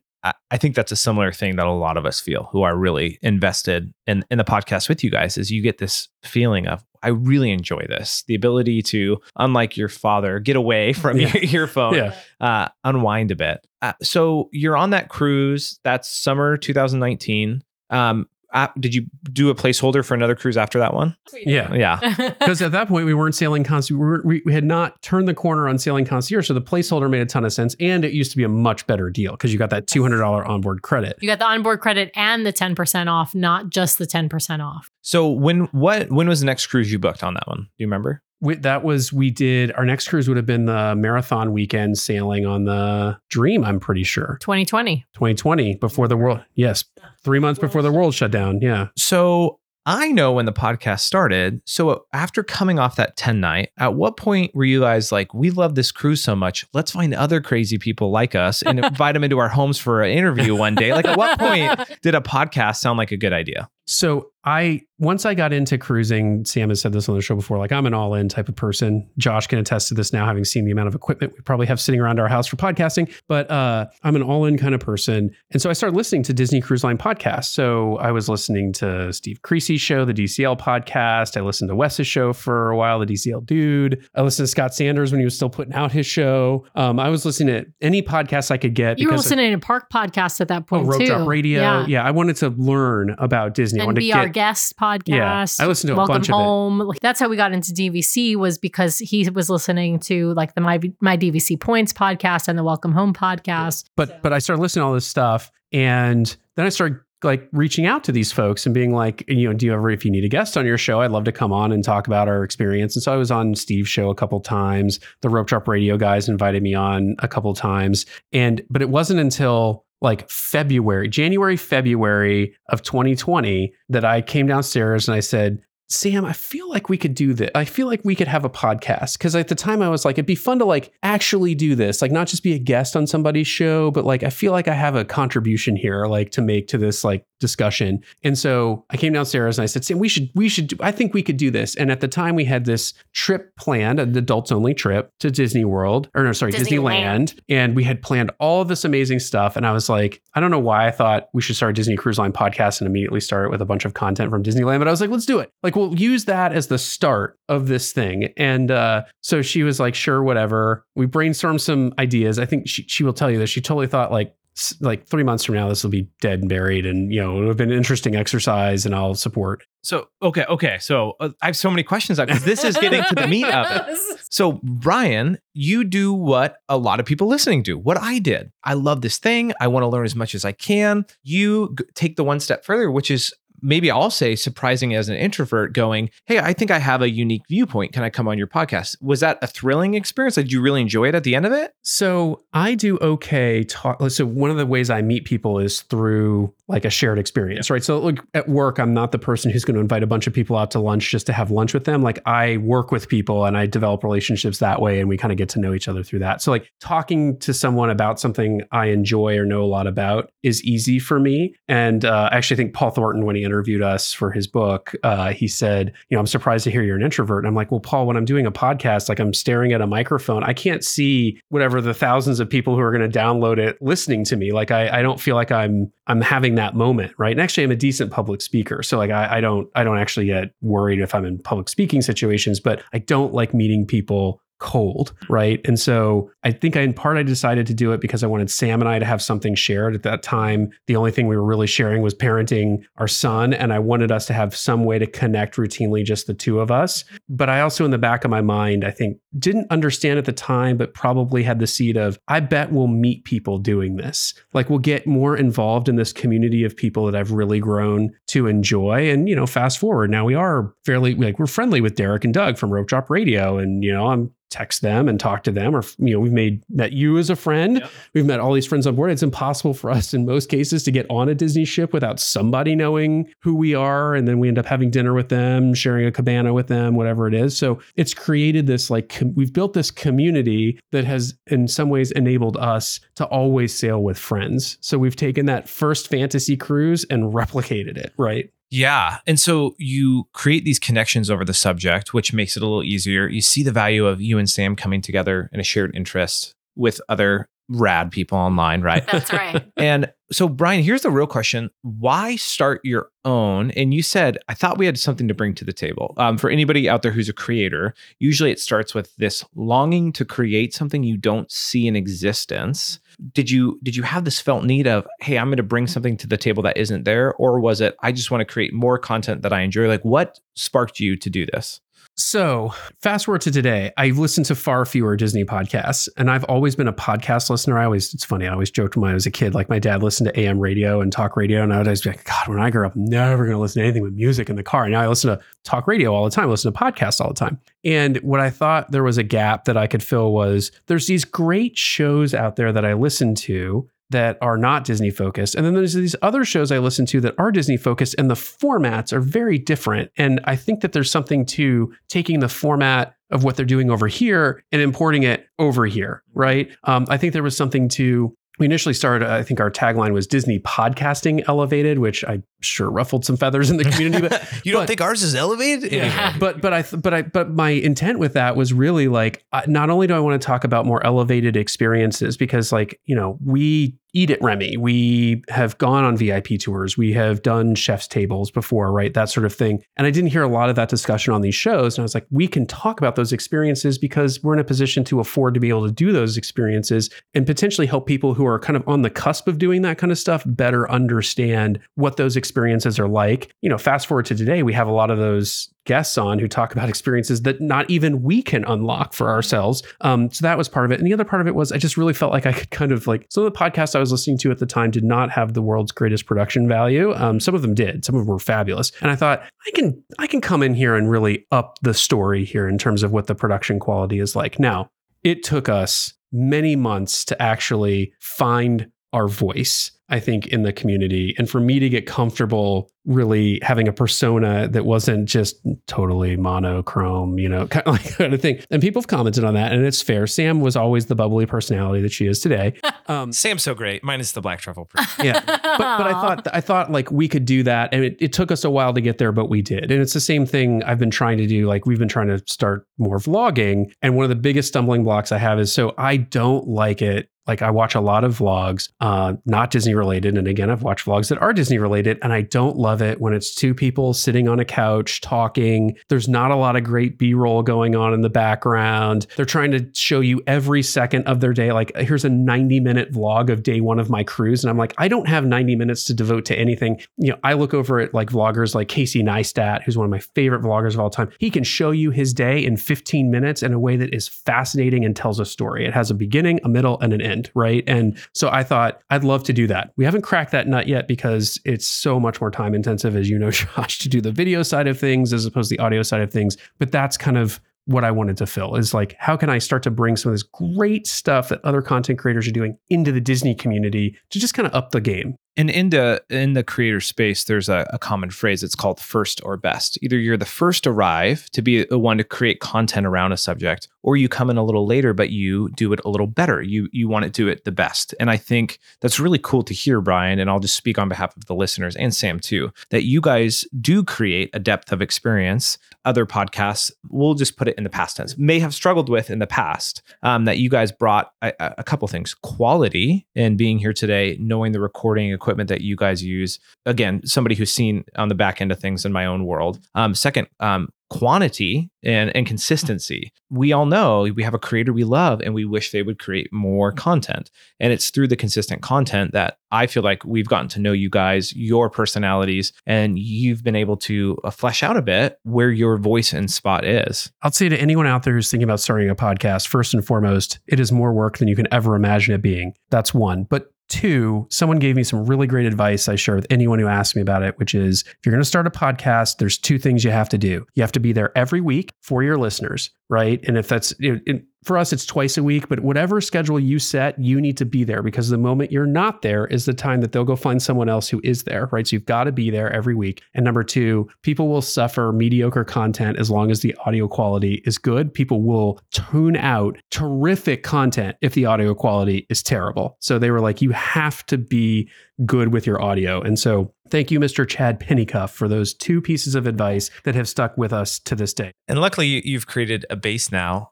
I, think that's a similar thing that a lot of us feel who are really invested in, in the podcast with you guys is you get this feeling of, I really enjoy this. The ability to, unlike your father, get away from Yeah. your, your phone, yeah, uh, unwind a bit. Uh, so you're on that cruise. That's summer 2019. Um, uh, did you do a placeholder for another cruise after that one? yeah. Yeah. Because at that point we weren't sailing concierge. We, were, we, we had not turned the corner on sailing concierge, so the placeholder made a ton of sense, and it used to be a much better deal because you got that two hundred dollar onboard credit. you got the onboard credit and the 10% off, not just the 10% off. So when what when was the next cruise you booked on that one? Do you remember? We, that was we did our next cruise would have been the marathon weekend sailing on the Dream. I'm pretty sure 2020. 2020 before the world. Yes, three months before the world shut down. Yeah, So I know when the podcast started. So after coming off that 10 night, at what point were you guys like, we love this cruise so much? Let's find other crazy people like us and invite them into our homes for an interview one day? Like, at what point did a podcast sound like a good idea? So I once I got into cruising, Sam has said this on the show before. Like I'm an all-in type of person. Josh can attest to this now, having seen the amount of equipment we probably have sitting around our house for podcasting. But uh, I'm an all-in kind of person, and so I started listening to Disney Cruise Line podcasts. So I was listening to Steve Creasy's show, the DCL podcast. I listened to Wes's show for a while, the DCL Dude. I listened to Scott Sanders when he was still putting out his show. Um, I was listening to any podcast I could get You were listening to Park podcasts at that Oh, point Rope too. Drop Radio. Yeah. Yeah. I wanted to learn about Disney. I And be our get guest podcast. I listened to a Welcome bunch of it. home. Like, that's how we got into DVC was because he was listening to like the my my DVC Points podcast and the Welcome Home podcast. but but I started listening to all this stuff, and then I started like reaching out to these folks and being like, you know, do you ever, if you need a guest on your show, I'd love to come on and talk about our experience. And so I was on Steve's show a couple times. The Rope Drop Radio guys invited me on a couple times, and but it wasn't until like February, January, February of 2020 that I came downstairs and I said, Sam, I feel like we could do this. I feel like we could have a podcast. Cause at the time I was like, it'd be fun to like actually do this, like not just be a guest on somebody's show, but like I feel like I have a contribution here, like to make to this like discussion. And so I came downstairs and I said, Sam, we should, we should, do, I think we could do this. And at the time we had this trip planned, an adults only trip to Disney World, or no, sorry, Disneyland. Disneyland. And we had planned all of this amazing stuff. And I was like, I don't know why I thought we should start a Disney Cruise Line podcast and immediately start with a bunch of content from Disneyland. But I was like, let's do it. Like, we'll use that as the start of this thing. And uh, so she was like, sure, whatever. We brainstormed some ideas. I think she, she will tell you that she totally thought like, like three months from now, this will be dead and buried. And, you know, it would have been an interesting exercise and I'll support. So, okay, okay. So uh, I have so many questions because this is getting to the meat of it. So, Brian, you do what a lot of people listening do, what I did. I love this thing. I want to learn as much as I can. You g- take the one step further, which is maybe I'll say surprising as an introvert going, Hey, I think I have a unique viewpoint. Can I come on your podcast? Was that a thrilling experience? Did you really enjoy it at the end of it? So I do okay talk. So one of the ways I meet people is through like a shared experience, right? So like at work, I'm not the person who's going to invite a bunch of people out to lunch just to have lunch with them. Like I work with people and I develop relationships that way and we kind of get to know each other through that. So like talking to someone about something I enjoy or know a lot about is easy for me. And uh, I actually think Paul Thornton, when he interviewed us for his book, uh, he said, you know, I'm surprised to hear you're an introvert. And I'm like, well, Paul, when I'm doing a podcast, like I'm staring at a microphone, I can't see whatever the thousands of people who are going to download it listening to me. Like I, I don't feel like I'm I'm having that moment, right? And actually, I'm a decent public speaker, so like I, I don't I don't actually get worried if I'm in public speaking situations, but I don't like meeting people cold, right? And so I think I, in part I decided to do it because I wanted Sam and I to have something shared. At that time, the only thing we were really sharing was parenting our son, and I wanted us to have some way to connect routinely, just the two of us. But I also, in the back of my mind, I think didn't understand at the time, but probably had the seed of I bet we'll meet people doing this. Like we'll get more involved in this community of people that I've really grown to enjoy. And you know, fast forward now, we are fairly like we're friendly with Derek and Doug from Rope Drop Radio, and you know, I'm text them and talk to them or you know we've made met you as a friend. Yep. we've met all these friends on board. It's impossible for us in most cases to get on a disney ship without somebody knowing who we are. And then we end up having dinner with them sharing a cabana with them whatever it is. So it's created this like com- we've built this community that has in some ways enabled us to always sail with friends. So we've taken that first fantasy cruise and replicated it right yeah. And so you create these connections over the subject, which makes it a little easier. You see the value of you and Sam coming together in a shared interest with other rad people online, right? That's right. and so, Brian, here's the real question Why start your own? And you said, I thought we had something to bring to the table. Um, for anybody out there who's a creator, usually it starts with this longing to create something you don't see in existence did you did you have this felt need of hey i'm going to bring something to the table that isn't there? Or was it i just want to create more content that i enjoy? Like what sparked you to do this so, fast forward to today, I've listened to far fewer Disney podcasts, and I've always been a podcast listener. I always, it's funny, I always joked when I was a kid, like my dad listened to AM radio and talk radio, and I would always be like, God, when I grew up, I'm never going to listen to anything with music in the car. And now I listen to talk radio all the time, I listen to podcasts all the time. And what I thought there was a gap that I could fill was there's these great shows out there that I listen to that are not Disney focused. And then there's these other shows I listen to that are Disney focused, and the formats are very different. And I think that there's something to taking the format of what they're doing over here and importing it over here, right? Um, I think there was something to we initially started i think our tagline was disney podcasting elevated which i sure ruffled some feathers in the community but you don't but, think ours is elevated yeah. but but i but i but my intent with that was really like not only do i want to talk about more elevated experiences because like you know we eat at Remy. We have gone on VIP tours. We have done chef's tables before, right? That sort of thing. And I didn't hear a lot of that discussion on these shows. And I was like, we can talk about those experiences because we're in a position to afford to be able to do those experiences and potentially help people who are kind of on the cusp of doing that kind of stuff better understand what those experiences are like. You know, fast forward to today, we have a lot of those guests on who talk about experiences that not even we can unlock for ourselves. Um, so that was part of it. And the other part of it was I just really felt like I could kind of like some of the podcasts I was listening to at the time did not have the world's greatest production value. Um, some of them did. Some of them were fabulous. And I thought I can I can come in here and really up the story here in terms of what the production quality is like. Now, it took us many months to actually find our voice I think, in the community. And for me to get comfortable really having a persona that wasn't just totally monochrome, you know, kind of, like, kind of thing. And people have commented on that, and it's fair. Sam was always the bubbly personality that she is today. Um, Sam's so great. Mine is the black truffle. yeah, but, but I thought I thought like we could do that, and it, it took us a while to get there, but we did. And it's the same thing I've been trying to do. Like we've been trying to start more vlogging, and one of the biggest stumbling blocks I have is so I don't like it like I watch a lot of vlogs, uh, not Disney related. And again, I've watched vlogs that are Disney related, and I don't love it when it's two people sitting on a couch talking. There's not a lot of great B roll going on in the background. They're trying to show you every second of their day. Like, here's a 90 minute vlog of day one of my cruise. And I'm like, I don't have 90 minutes to devote to anything. You know, I look over at like vloggers like Casey Neistat, who's one of my favorite vloggers of all time. He can show you his day in 15 minutes in a way that is fascinating and tells a story. It has a beginning, a middle, and an end end, right? And so I thought I'd love to do that. We haven't cracked that nut yet because it's so much more time intensive, as you know, Josh, to do the video side of things as opposed to the audio side of things. But that's kind of what I wanted to fill is like, how can I start to bring some of this great stuff that other content creators are doing into the Disney community to just kind of up the game? And in the in the creator space, there's a, a, common phrase. It's called first or best. Either you're the first to arrive to be the one to create content around a subject, or you come in a little later, but you do it a little better. You you want to do it the best. And I think that's really cool to hear, Brian. And I'll just speak on behalf of the listeners and Sam too, that you guys do create a depth of experience. Other podcasts, we'll just put it in the past tense, may have struggled with in the past. Um, that you guys brought a, a couple things: quality in being here today, knowing the recording equipment that you guys use. Again, somebody who's seen on the back end of things in my own world. Um, second, um, quantity and, and consistency. We all know we have a creator we love and we wish they would create more content. And it's through the consistent content that I feel like we've gotten to know you guys, your personalities, and you've been able to uh, flesh out a bit where your voice and spot is. I'll say to anyone out there who's thinking about starting a podcast, first and foremost, it is more work than you can ever imagine it being. That's one. But Two, someone gave me some really great advice I share with anyone who asks me about it, which is if you're going to start a podcast, there's two things you have to do. You have to be there every week for your listeners, right? And if that's, it, it, for us, it's twice a week, but whatever schedule you set, you need to be there because the moment you're not there is the time that they'll go find someone else who is there, right? So you've got to be there every week. And number two, people will suffer mediocre content as long as the audio quality is good. People will tune out terrific content if the audio quality is terrible. So they were like, you have to be good with your audio. And so thank you, Mr. Chad Pennycuff, for those two pieces of advice that have stuck with us to this day. And luckily, you've created a base now.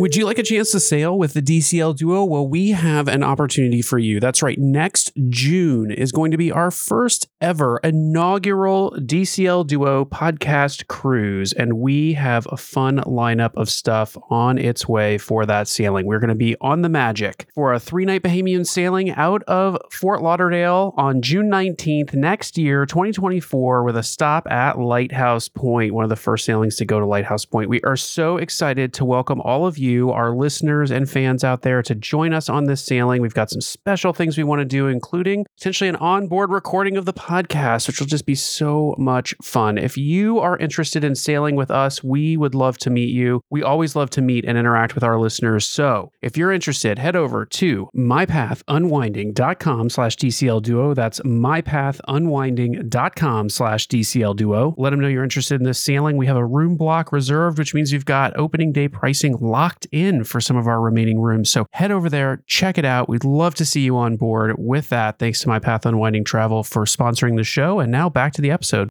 Would you like a chance to sail with the DCL Duo? Well, we have an opportunity for you. That's right. Next June is going to be our first ever inaugural DCL Duo podcast cruise, and we have a fun lineup of stuff on its way for that sailing. We're going to be on the Magic for a three night Bahamian sailing out of Fort Lauderdale on June 19th next year, 2024, with a stop at Lighthouse Point, one of the first sailings to go to Lighthouse Point. We are so excited to welcome all of you you, our listeners and fans out there, to join us on this sailing. We've got some special things we want to do, including potentially an onboard recording of the podcast, which will just be so much fun. If you are interested in sailing with us, we would love to meet you. We always love to meet and interact with our listeners. So if you're interested, head over to mypathunwinding.com slash DCL duo. That's mypathunwinding.com slash DCL duo. Let them know you're interested in this sailing. We have a room block reserved, which means you've got opening day pricing locked locked in for some of our remaining rooms. So head over there, check it out. We'd love to see you on board with that. Thanks to My Path Unwinding Travel for sponsoring the show. And now back to the episode.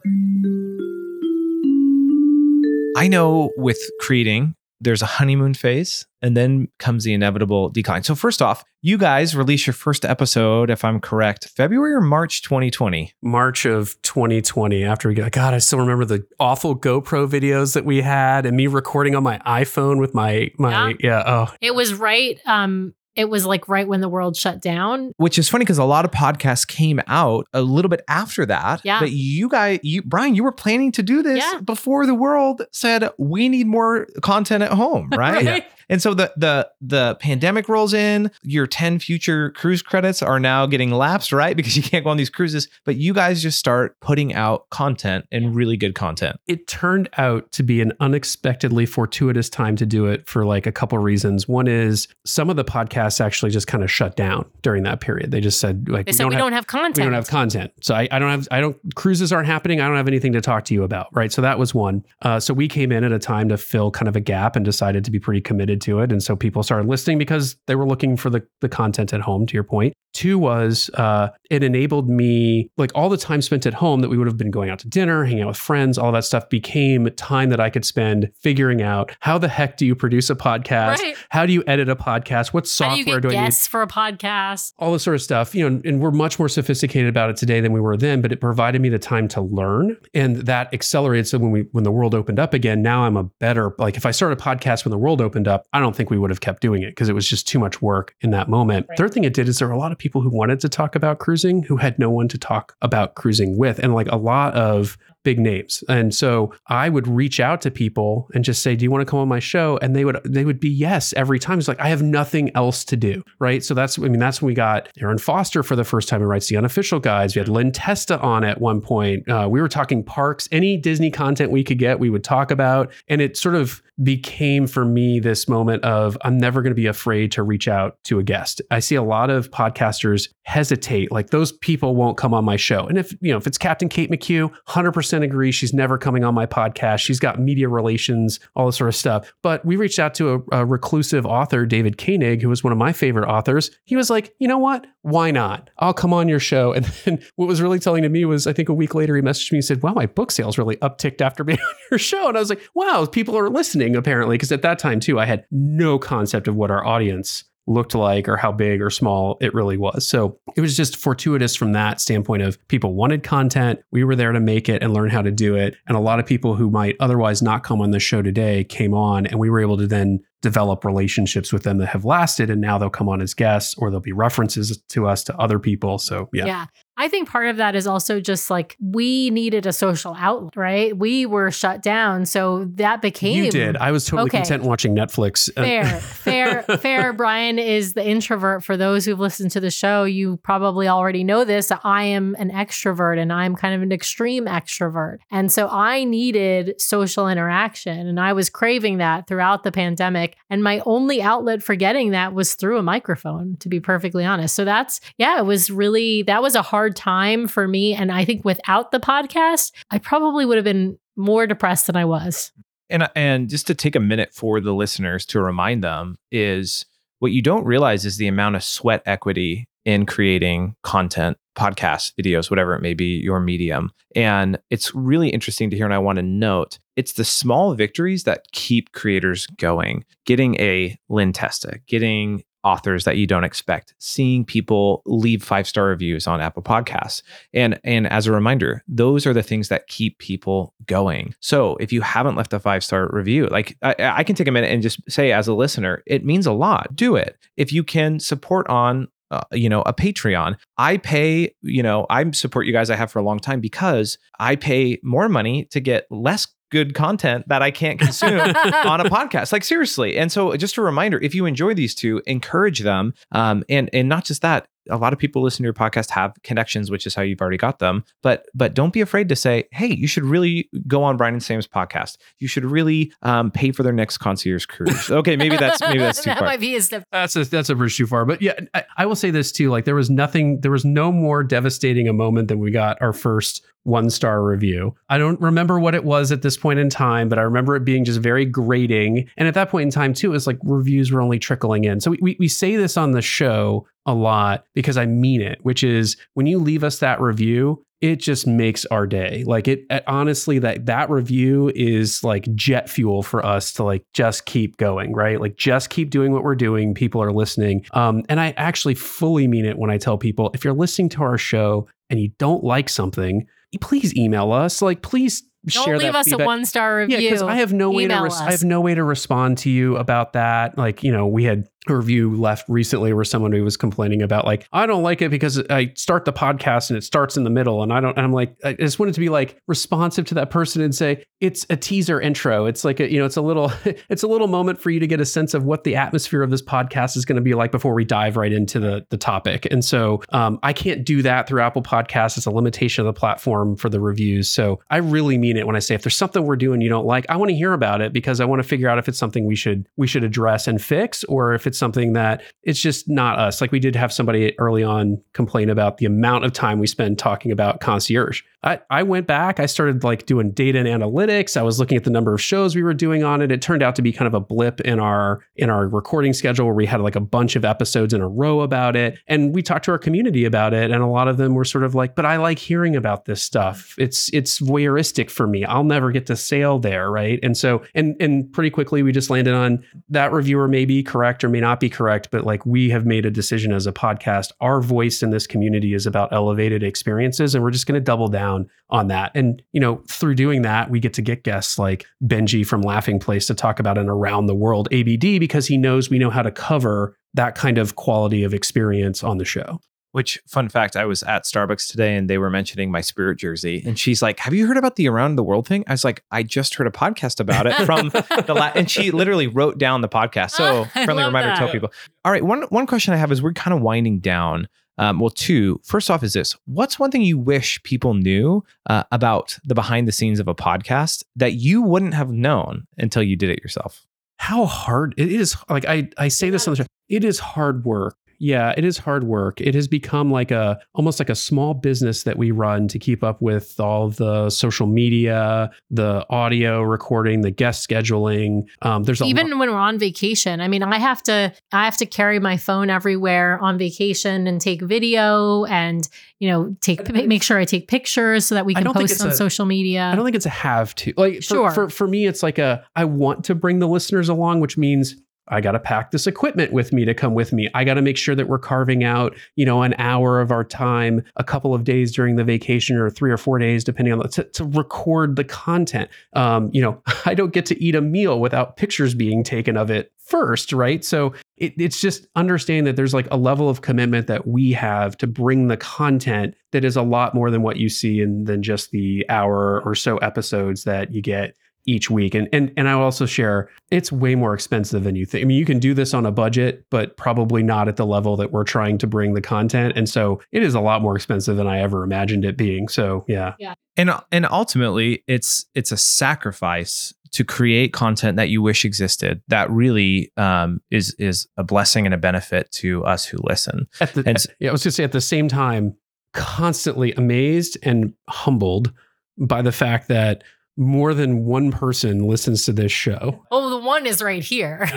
I know with creating, there's a honeymoon phase and then comes the inevitable decline. So first off, you guys release your first episode, if I'm correct, February or March 2020? March of 2020. After we got, God, I still remember the awful GoPro videos that we had, and me recording on my iPhone with my my yeah. yeah oh, it was right. Um, it was like right when the world shut down. Which is funny because a lot of podcasts came out a little bit after that. Yeah. But you guys, you Brian, you were planning to do this yeah. before the world said we need more content at home, right? right. Yeah. And so the the the pandemic rolls in. Your ten future cruise credits are now getting lapsed, right? Because you can't go on these cruises. But you guys just start putting out content and really good content. It turned out to be an unexpectedly fortuitous time to do it for like a couple reasons. One is some of the podcasts actually just kind of shut down during that period. They just said like they we said don't we have, don't have content. We don't have content. So I, I don't have I don't cruises aren't happening. I don't have anything to talk to you about, right? So that was one. Uh, so we came in at a time to fill kind of a gap and decided to be pretty committed to it. And so people started listening because they were looking for the, the content at home, to your point. Two was uh, it enabled me, like all the time spent at home that we would have been going out to dinner, hanging out with friends, all that stuff became time that I could spend figuring out how the heck do you produce a podcast? Right. How do you edit a podcast? What software do, do I need? for a podcast? All this sort of stuff, you know, and we're much more sophisticated about it today than we were then, but it provided me the time to learn and that accelerated. So when we, when the world opened up again, now I'm a better, like if I started a podcast when the world opened up, I don't think we would have kept doing it because it was just too much work in that moment. Right. Third thing it did is there were a lot of people who wanted to talk about cruising who had no one to talk about cruising with. And like a lot of big names. And so I would reach out to people and just say, "Do you want to come on my show?" And they would they would be yes every time. It's like I have nothing else to do, right? So that's I mean that's when we got Erin Foster for the first time who writes the unofficial guides. We had Len Testa on at one point. Uh, we were talking parks, any Disney content we could get, we would talk about, and it sort of became for me this moment of I'm never going to be afraid to reach out to a guest. I see a lot of podcasters hesitate, like those people won't come on my show. And if you know if it's Captain Kate McCue, 100% agree she's never coming on my podcast. She's got media relations, all this sort of stuff. But we reached out to a, a reclusive author, David Koenig, who was one of my favorite authors. He was like, you know what? Why not? I'll come on your show. And then what was really telling to me was, I think a week later he messaged me and said, wow, my book sales really upticked after being on your show. And I was like, wow, people are listening apparently. Because at that time too, I had no concept of what our audience looked like or how big or small it really was. So it was just fortuitous from that standpoint of people wanted content. We were there to make it and learn how to do it. And a lot of people who might otherwise not come on the show today came on and we were able to then develop relationships with them that have lasted and now they'll come on as guests or there'll be references to us to other people so yeah Yeah. I think part of that is also just like we needed a social outlet, right? We were shut down. So that became you did i was totally Okay. content watching netflix Uh, Fair, fair, fair. Brian is the introvert. For those who've listened to the show, you probably already know this. I am an extrovert and I'm kind of an extreme extrovert. And so I needed social interaction and I was craving that throughout the pandemic. And my only outlet for getting that was through a microphone, to be perfectly honest. So that's, yeah, it was really, that was a hard time for me. And I think without the podcast, I probably would have been more depressed than I was. and and just to take a minute for the listeners to remind them is what you don't realize is the amount of sweat equity in creating content podcasts videos whatever it may be your medium and it's really interesting to hear and i want to note it's the small victories that keep creators going getting a len testa getting authors that you don't expect seeing people leave five star reviews on apple podcasts and and as a reminder, those are the things that keep people going. So if you haven't left a five star review, like I, I can take a minute and just say as a listener, it means a lot. Do it. If you can support on uh, you know a patreon i pay you know i support you guys i have for a long time because i pay more money to get less good content that i can't consume on a podcast. Like seriously. And so just a reminder, if you enjoy these two, encourage them. Um, and and not just that, a lot of people listen to your podcast have connections, which is how you've already got them. But but don't be afraid to say, hey, you should really go on Brian and Sam's podcast. You should really um, pay for their next concierge cruise. Okay, maybe that's maybe that's too that far. might be a step. That's a, that's a bridge too far. But yeah, I, I will say this too. Like there was nothing, there was no more devastating a moment than we got our first one star review. I don't remember what it was at this point in time, but I remember it being just very grating. And at that point in time too, it was like reviews were only trickling in. So we, we, we say this on the show a lot because I mean it, which is when you leave us that review, it just makes our day. Like it, it- honestly, that that review is like jet fuel for us to like just keep going, right? Like just keep doing what we're doing. People are listening. Um, and I actually fully mean it when I tell people if you're listening to our show and you don't like something, please email us. Like please Don't share leave that us a one star review. Yeah, because I have no way to res- I have no way to respond to you about that. Like, you know, we had review left recently where someone who was complaining about like, I don't like it because I start the podcast and it starts in the middle, and I don't. And I'm like, I just wanted to be like responsive to that person and say it's a teaser intro. It's like a you know, it's a little it's a little moment for you to get a sense of what the atmosphere of this podcast is going to be like before we dive right into the the topic. And so um, I can't do that through Apple Podcasts. It's a limitation of the platform for the reviews. So I really mean it when I say if there's something we're doing you don't like, I want to hear about it because I want to figure out if it's something we should we should address and fix, or if it's something that it's just not us. Like we did have somebody early on complain about the amount of time we spend talking about concierge. I, I went back, I started like doing data and analytics. I was looking at the number of shows we were doing on it. It turned out to be kind of a blip in our in our recording schedule where we had like a bunch of episodes in a row about it. And we talked to our community about it. And a lot of them were sort of like, but I like hearing about this stuff. It's it's voyeuristic for me. I'll never get to sail there. Right. And so and and pretty quickly we just landed on that reviewer may be correct or may not be correct, but like we have made a decision as a podcast. Our voice in this community is about elevated experiences, and we're just going to double down on that. And you know, through doing that, we get to get guests like Benji from Laughing Place to talk about an around the world ABD because he knows we know how to cover that kind of quality of experience on the show. Which fun fact, I was at Starbucks today and they were mentioning my spirit jersey. And she's like, Have you heard about the around the world thing? I was like, I just heard a podcast about it from the la-. and she literally wrote down the podcast. So I friendly reminder, that. tell people. All right. One one question I have is we're kind of winding down. Um, well, two. First off, is this: What's one thing you wish people knew uh, about the behind the scenes of a podcast that you wouldn't have known until you did it yourself? how hard it is like i i say this on the show it is hard work yeah it is hard work it has become like a almost like a small business that we run to keep up with all the social media the audio recording the guest scheduling um there's even lot- when we're on vacation i mean i have to i have to carry my phone everywhere on vacation and take video and you know take make sure i take pictures so that we can post on a- social media I don't think it's a have to. Like for, Sure. for for me, it's like a I want to bring the listeners along, which means I got to pack this equipment with me to come with me. I got to make sure that we're carving out, you know, an hour of our time, a couple of days during the vacation, or three or four days, depending on the, to, to record the content. Um, you know, I don't get to eat a meal without pictures being taken of it first, right? So it, it's just understanding that there's like a level of commitment that we have to bring the content that is a lot more than what you see in than just the hour or so episodes that you get each week. And and and I will also share it's way more expensive than you think. I mean, you can do this on a budget, but probably not at the level that we're trying to bring the content. And so it is a lot more expensive than I ever imagined it being. So yeah. Yeah. and and ultimately it's it's a sacrifice to create content that you wish existed that really um, is is a blessing and a benefit to us who listen At the, And s- yeah, I was gonna say at the same time, constantly amazed and humbled by the fact that more than one person listens to this show. oh the one is right here.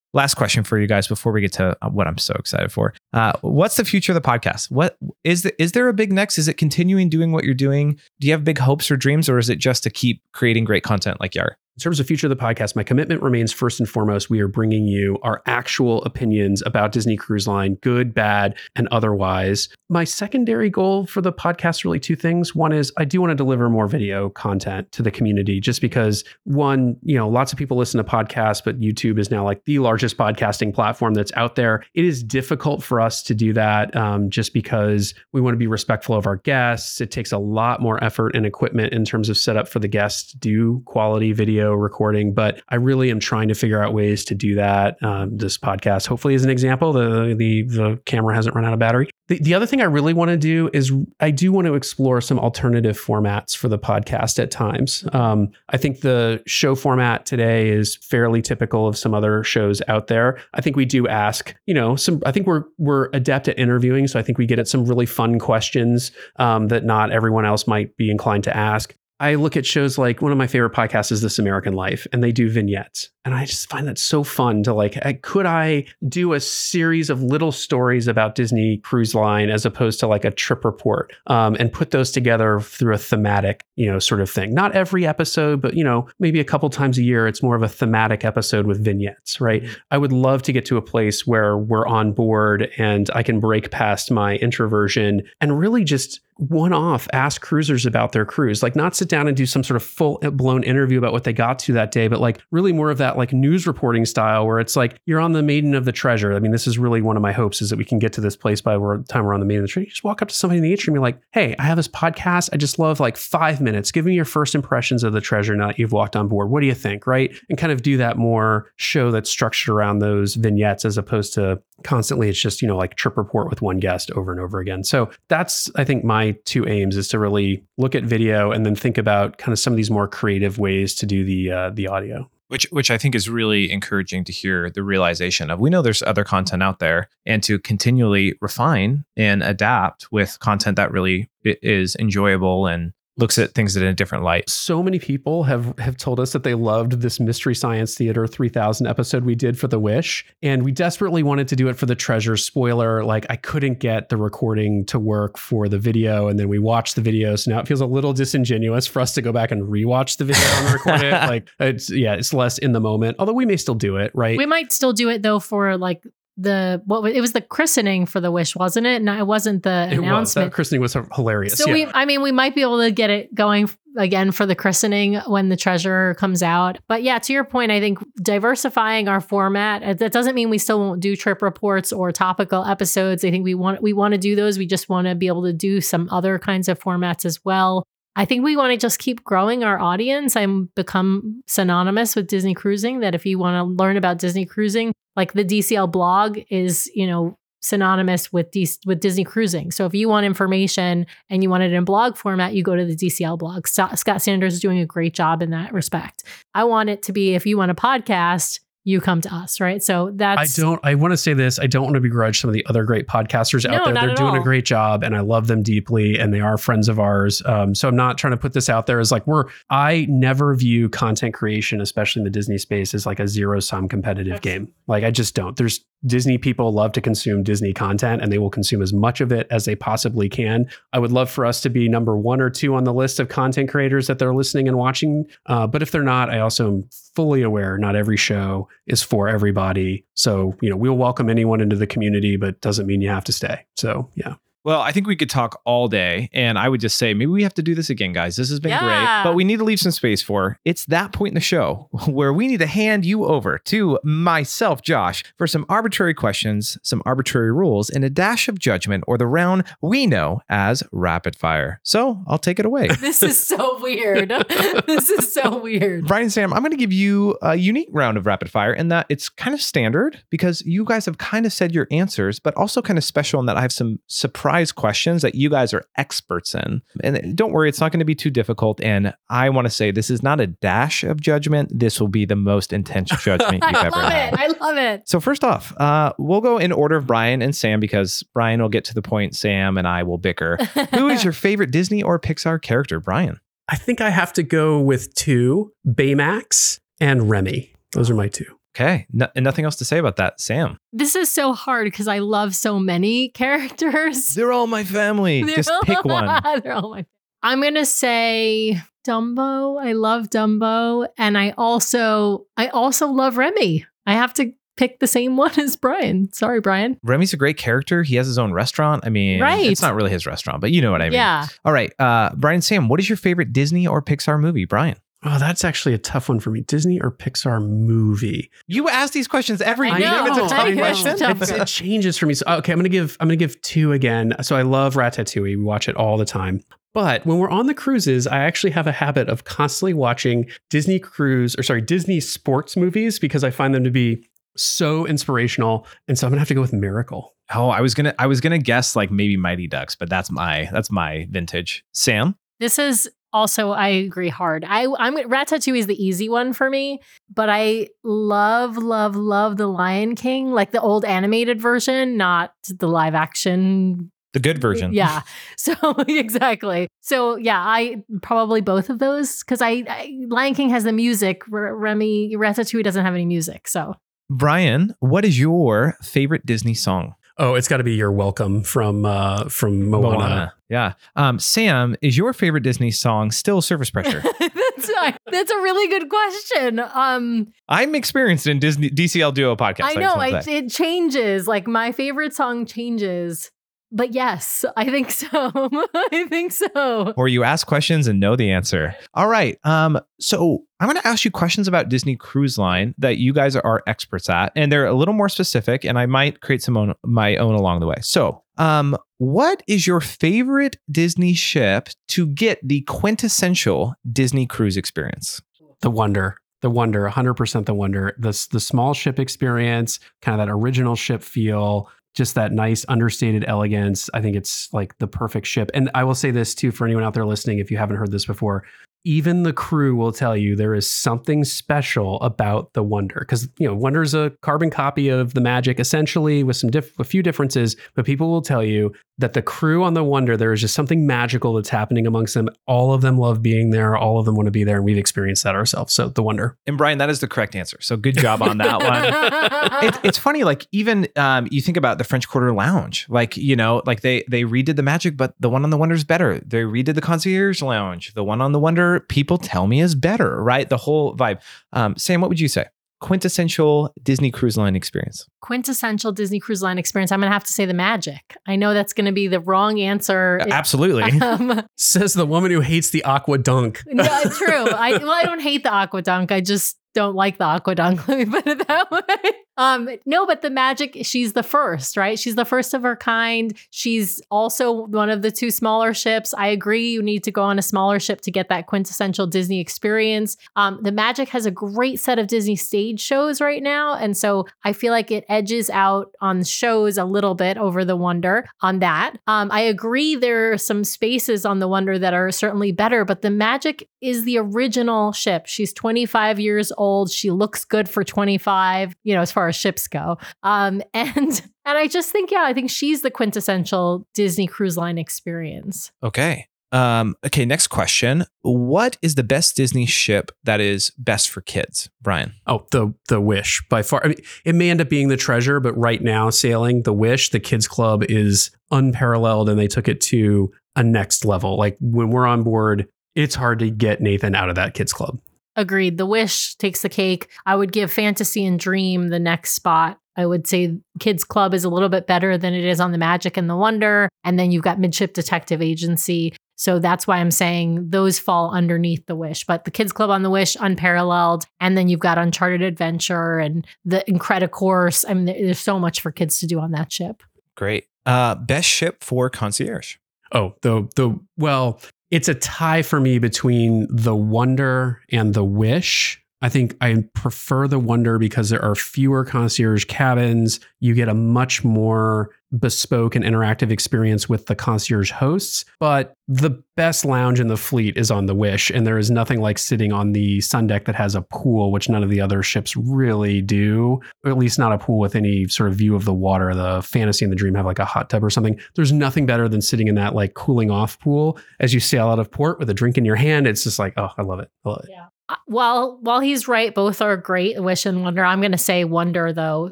Last question for you guys before we get to uh, what i'm so excited for. Uh, what's the future of the podcast? What is the, is there a big next? Is it continuing doing what you're doing? Do you have big hopes or dreams or is it just to keep creating great content like yar In terms of future of the podcast, my commitment remains first and foremost. We are bringing you our actual opinions about Disney Cruise Line, good, bad, and otherwise. My secondary goal for the podcast really two things. One is I do want to deliver more video content to the community, just because one, you know, lots of people listen to podcasts, but YouTube is now like the largest podcasting platform that's out there. It is difficult for us to do that, um, just because we want to be respectful of our guests. It takes a lot more effort and equipment in terms of setup for the guests to do quality video recording, but I really am trying to figure out ways to do that. Um, this podcast, hopefully, is an example. The, the the camera hasn't run out of battery. The, the other thing I really want to do is I do want to explore some alternative formats for the podcast at times. Um, I think the show format today is fairly typical of some other shows out there. I think we do ask, you know, some. I think we're we're adept at interviewing, so I think we get at some really fun questions um, that not everyone else might be inclined to ask. I look at shows like one of my favorite podcasts is This American Life, and they do vignettes. And I just find that so fun to like, I- could I do a series of little stories about Disney Cruise Line as opposed to like a trip report um, and put those together through a thematic, you know, sort of thing? Not every episode, but, you know, maybe a couple times a year, it's more of a thematic episode with vignettes, right? I would love to get to a place where we're on board and I can break past my introversion and really just one off ask cruisers about their cruise. Like, not sit down and do some sort of full uh, blown interview about what they got to that day, but like really more of that like news reporting style where it's like you're on the Maiden of the Treasure. I mean, this is really one of my hopes is that we can get to this place by the time we're on the Maiden of the Treasure. You just walk up to somebody in the atrium and be like, hey, I have this podcast. I just love like five minutes. Give me your first impressions of the treasure now that you've walked on board. What do you think? Right. And kind of do that more show that's structured around those vignettes as opposed to constantly it's just you know like trip report with one guest over and over again so that's i think my two aims is to really look at video and then think about kind of some of these more creative ways to do the uh, the audio. Which which I think is really encouraging to hear the realization of we know there's other content out there and to continually refine and adapt with content that really is enjoyable and looks at things in a different light. so many people have have told us that they loved this mystery science theater 3000 episode we did for the wish and we desperately wanted to do it for the treasure. Spoiler like i couldn't get the recording to work for the video and then we watched the video so now it feels a little disingenuous for us to go back and rewatch the video and record it. Like it's yeah it's less in the moment although we may still do it right? We might still do it though for like the what was, it was the christening for the wish, wasn't it? No, it wasn't the It was. announcement. That christening was hilarious. So yeah. we, I mean, we might be able to get it going again for the christening when the treasurer comes out. But yeah, to your point, I think diversifying our format. uh, That doesn't mean we still won't do trip reports or topical episodes. I think we want we want to do those. We just want to be able to do some other kinds of formats as well. I think we want to just keep growing our audience. I'm become synonymous with Disney cruising. That if you want to learn about Disney cruising, like the DCL blog is, you know, synonymous with D- with Disney cruising. So if you want information and you want it in blog format, you go to the DCL blog. Scott, Scott Sanders is doing a great job in that respect. I want it to be if you want a podcast, you come to us, right? So that's I don't. I want to say this. I don't want to begrudge some of the other great podcasters No, out there. They're doing a great job, and I love them deeply, and they are friends of ours. Um, so I'm not trying to put this out there as like we're. I never view content creation, especially in the Disney space, as like a zero sum competitive game. Like I just don't. There's Disney people love to consume Disney content, and they will consume as much of it as they possibly can. I would love for us to be number one or two on the list of content creators that they're listening and watching. Uh, but if they're not, I also am fully aware not every show is for everybody. So, you know, we'll welcome anyone into the community, but doesn't mean you have to stay. So, yeah. Well, I think we could talk all day, and I would just say maybe we have to do this again, guys. This has been Yeah. great, but we need to leave some space for it's that point in the show where we need to hand you over to myself, Josh, for some arbitrary questions, some arbitrary rules, and a dash of judgment, or the round we know as rapid fire. So I'll take it away. this is so weird. this is so weird. Brian and Sam, I'm going to give you a unique round of rapid fire in that it's kind of standard because you guys have kind of said your answers, but also kind of special in that I have some surprise questions that you guys are experts in. And don't worry, it's not going to be too difficult. And I want to say this is not a dash of judgment. This will be the most intense judgment you've I ever love had. it. I love it. So first off, uh, we'll go in order of Brian and Sam because Brian will get to the point. Sam and I will bicker. Who is your favorite Disney or Pixar character, Brian? I think I have to go with two Baymax and Remy. Those are my two. Okay, no, and nothing else to say about that, Sam. This is so hard because I love so many characters. They're all my family. They're Just all- pick one. They're all my. I'm gonna say Dumbo. I love Dumbo, and I also I also love Remy. I have to pick the same one as Brian. Sorry, Brian. Remy's a great character. He has his own restaurant. I mean, Right. it's not really his restaurant, but you know what I mean. Yeah. All right, uh, Brian, Sam, what is your favorite Disney or Pixar movie, Brian? Oh, that's actually a tough one for me. Disney or Pixar movie? You ask these questions every I year. know, It's a I tough know. question. It's. It's- it changes for me. So okay, I'm gonna give I'm gonna give two again. So I love Ratatouille. We watch it all the time. But when we're on the cruises, I actually have a habit of constantly watching Disney cruise or sorry, Disney sports movies because I find them to be so inspirational. And so I'm gonna have to go with Miracle. Oh, I was gonna, I was gonna guess like maybe Mighty Ducks, but that's my, that's my vintage. Sam, This is also I agree hard. I I'm Ratatouille is the easy one for me, but I love love love the Lion King, like the old animated version, not the live action. the good version. Yeah. So exactly. So yeah, I probably both of those because I, I Lion King has the music. R- Remy Ratatouille doesn't have any music. So Brian, what is your favorite Disney song? Oh, it's gotta be you're welcome from uh from Moana. Yeah. Um, Sam, is your favorite Disney song still Surface Pressure? that's that's a really good question. Um, I'm experienced in Disney DCL Duo podcast. I know wanna it changes. Like my favorite song changes, but yes, I think so. I think so. or you ask questions and know the answer. All right. Um, so I'm going to ask you questions about Disney Cruise Line that you guys are experts at, and they're a little more specific, and I might create some own, my own along the way. So, um, what is your favorite Disney ship to get the quintessential Disney cruise experience? The wonder. The wonder, 100% the wonder. The, the small ship experience, kind of that original ship feel, just that nice understated elegance. I think it's like the perfect ship. And I will say this too for anyone out there listening, if you haven't heard this before, even the crew will tell you there is something special about the Wonder because you know Wonder is a carbon copy of the Magic, essentially with some diff- a few differences. But people will tell you that the crew on the Wonder there is just something magical that's happening amongst them. All of them love being there. All of them want to be there, and we've experienced that ourselves. So the Wonder. And Brian, that is the correct answer. So good job on that one. it, it's funny like even um, you think about the french quarter lounge like you know like they they redid the magic but the one on the wonder is better they redid the concierge lounge the one on the wonder people tell me is better right the whole vibe um, sam what would you say quintessential Disney Cruise Line experience? Quintessential Disney Cruise Line experience. I'm going to have to say the magic. I know that's going to be the wrong answer. Absolutely. Um, Says the woman who hates the aqua dunk. no, it's true. I well, I don't hate the aqua dunk. I just don't like the aqua dunk. Let me put it that way. Um, no, but the magic, she's the first, right? She's the first of her kind. She's also one of the two smaller ships. I agree, you need to go on a smaller ship to get that quintessential Disney experience. Um, the magic has a great set of Disney stage shows right now. And so I feel like it edges out on shows a little bit over the Wonder on that. Um, I agree, there are some spaces on the Wonder that are certainly better, but the magic is the original ship. She's 25 years old. She looks good for 25, you know, as far ships go. Um, and and I just think, yeah, I think she's the quintessential Disney Cruise Line experience. Okay. Um, okay, next question. What is the best Disney ship that is best for kids? Brian. Oh, the the Wish by far. I mean, it may end up being the Treasure, but right now, sailing the Wish, the Kids Club is unparalleled, and they took it to a next level. Like when we're on board, it's hard to get Nathan out of that Kids Club. Agreed. The Wish takes the cake. I would give Fantasy and Dream the next spot. I would say Kids Club is a little bit better than it is on the Magic and the Wonder. And then you've got Midship Detective Agency. So that's why I'm saying those fall underneath the Wish. But the Kids Club on the Wish, unparalleled. And then you've got Uncharted Adventure and the Incredicourse. I mean, there's so much for kids to do on that ship. Great. Uh, best ship for concierge. Oh, the the well, it's a tie for me between the Wonder and the Wish. I think I prefer the Wonder because there are fewer concierge cabins. You get a much more bespoke and interactive experience with the concierge hosts. But the best lounge in the fleet is on the Wish, and there is nothing like sitting on the sun deck that has a pool, which none of the other ships really do, or at least not a pool with any sort of view of the water. The Fantasy and the Dream have like a hot tub or something. There's nothing better than sitting in that like cooling off pool as you sail out of port with a drink in your hand. It's just like, oh, I love it. I love it. Yeah. Uh, While while he's right, both are great. Wish and Wonder. I'm going to say Wonder though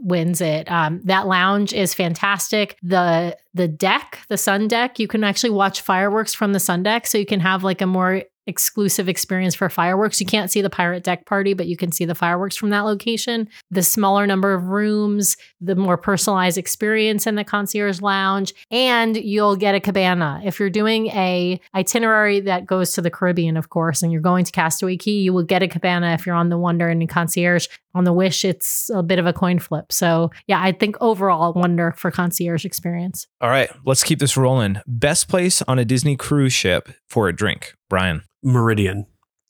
wins it. Um, that lounge is fantastic. The the deck, the sun deck, you can actually watch fireworks from the sun deck, so you can have like a more exclusive experience for fireworks. You can't see the pirate deck party, but you can see the fireworks from that location. The smaller number of rooms, the more personalized experience in the concierge lounge, and you'll get a cabana. If you're doing a itinerary that goes to the Caribbean, of course, and you're going to Castaway Cay, you will get a cabana if you're on the Wonder and concierge. On the Wish, it's a bit of a coin flip. So yeah, I think overall Wonder for concierge experience. All right, let's keep this rolling. Best place on a Disney cruise ship for a drink, Brian. Meridian.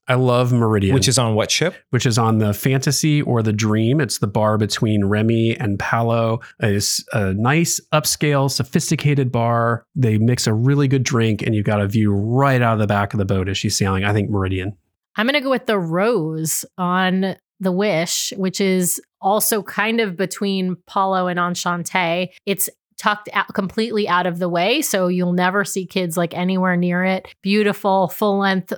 I love Meridian. Which is on what ship? which is on the fantasy or the dream. It's the bar between Remy and Palo. It's a nice, upscale, sophisticated bar. They mix a really good drink, and you've got a view right out of the back of the boat as she's sailing. I think Meridian. I'm going to go with the Rose on the Wish, which is also kind of between Palo and Enchante. It's tucked out completely out of the way so you'll never see kids like anywhere near it beautiful full length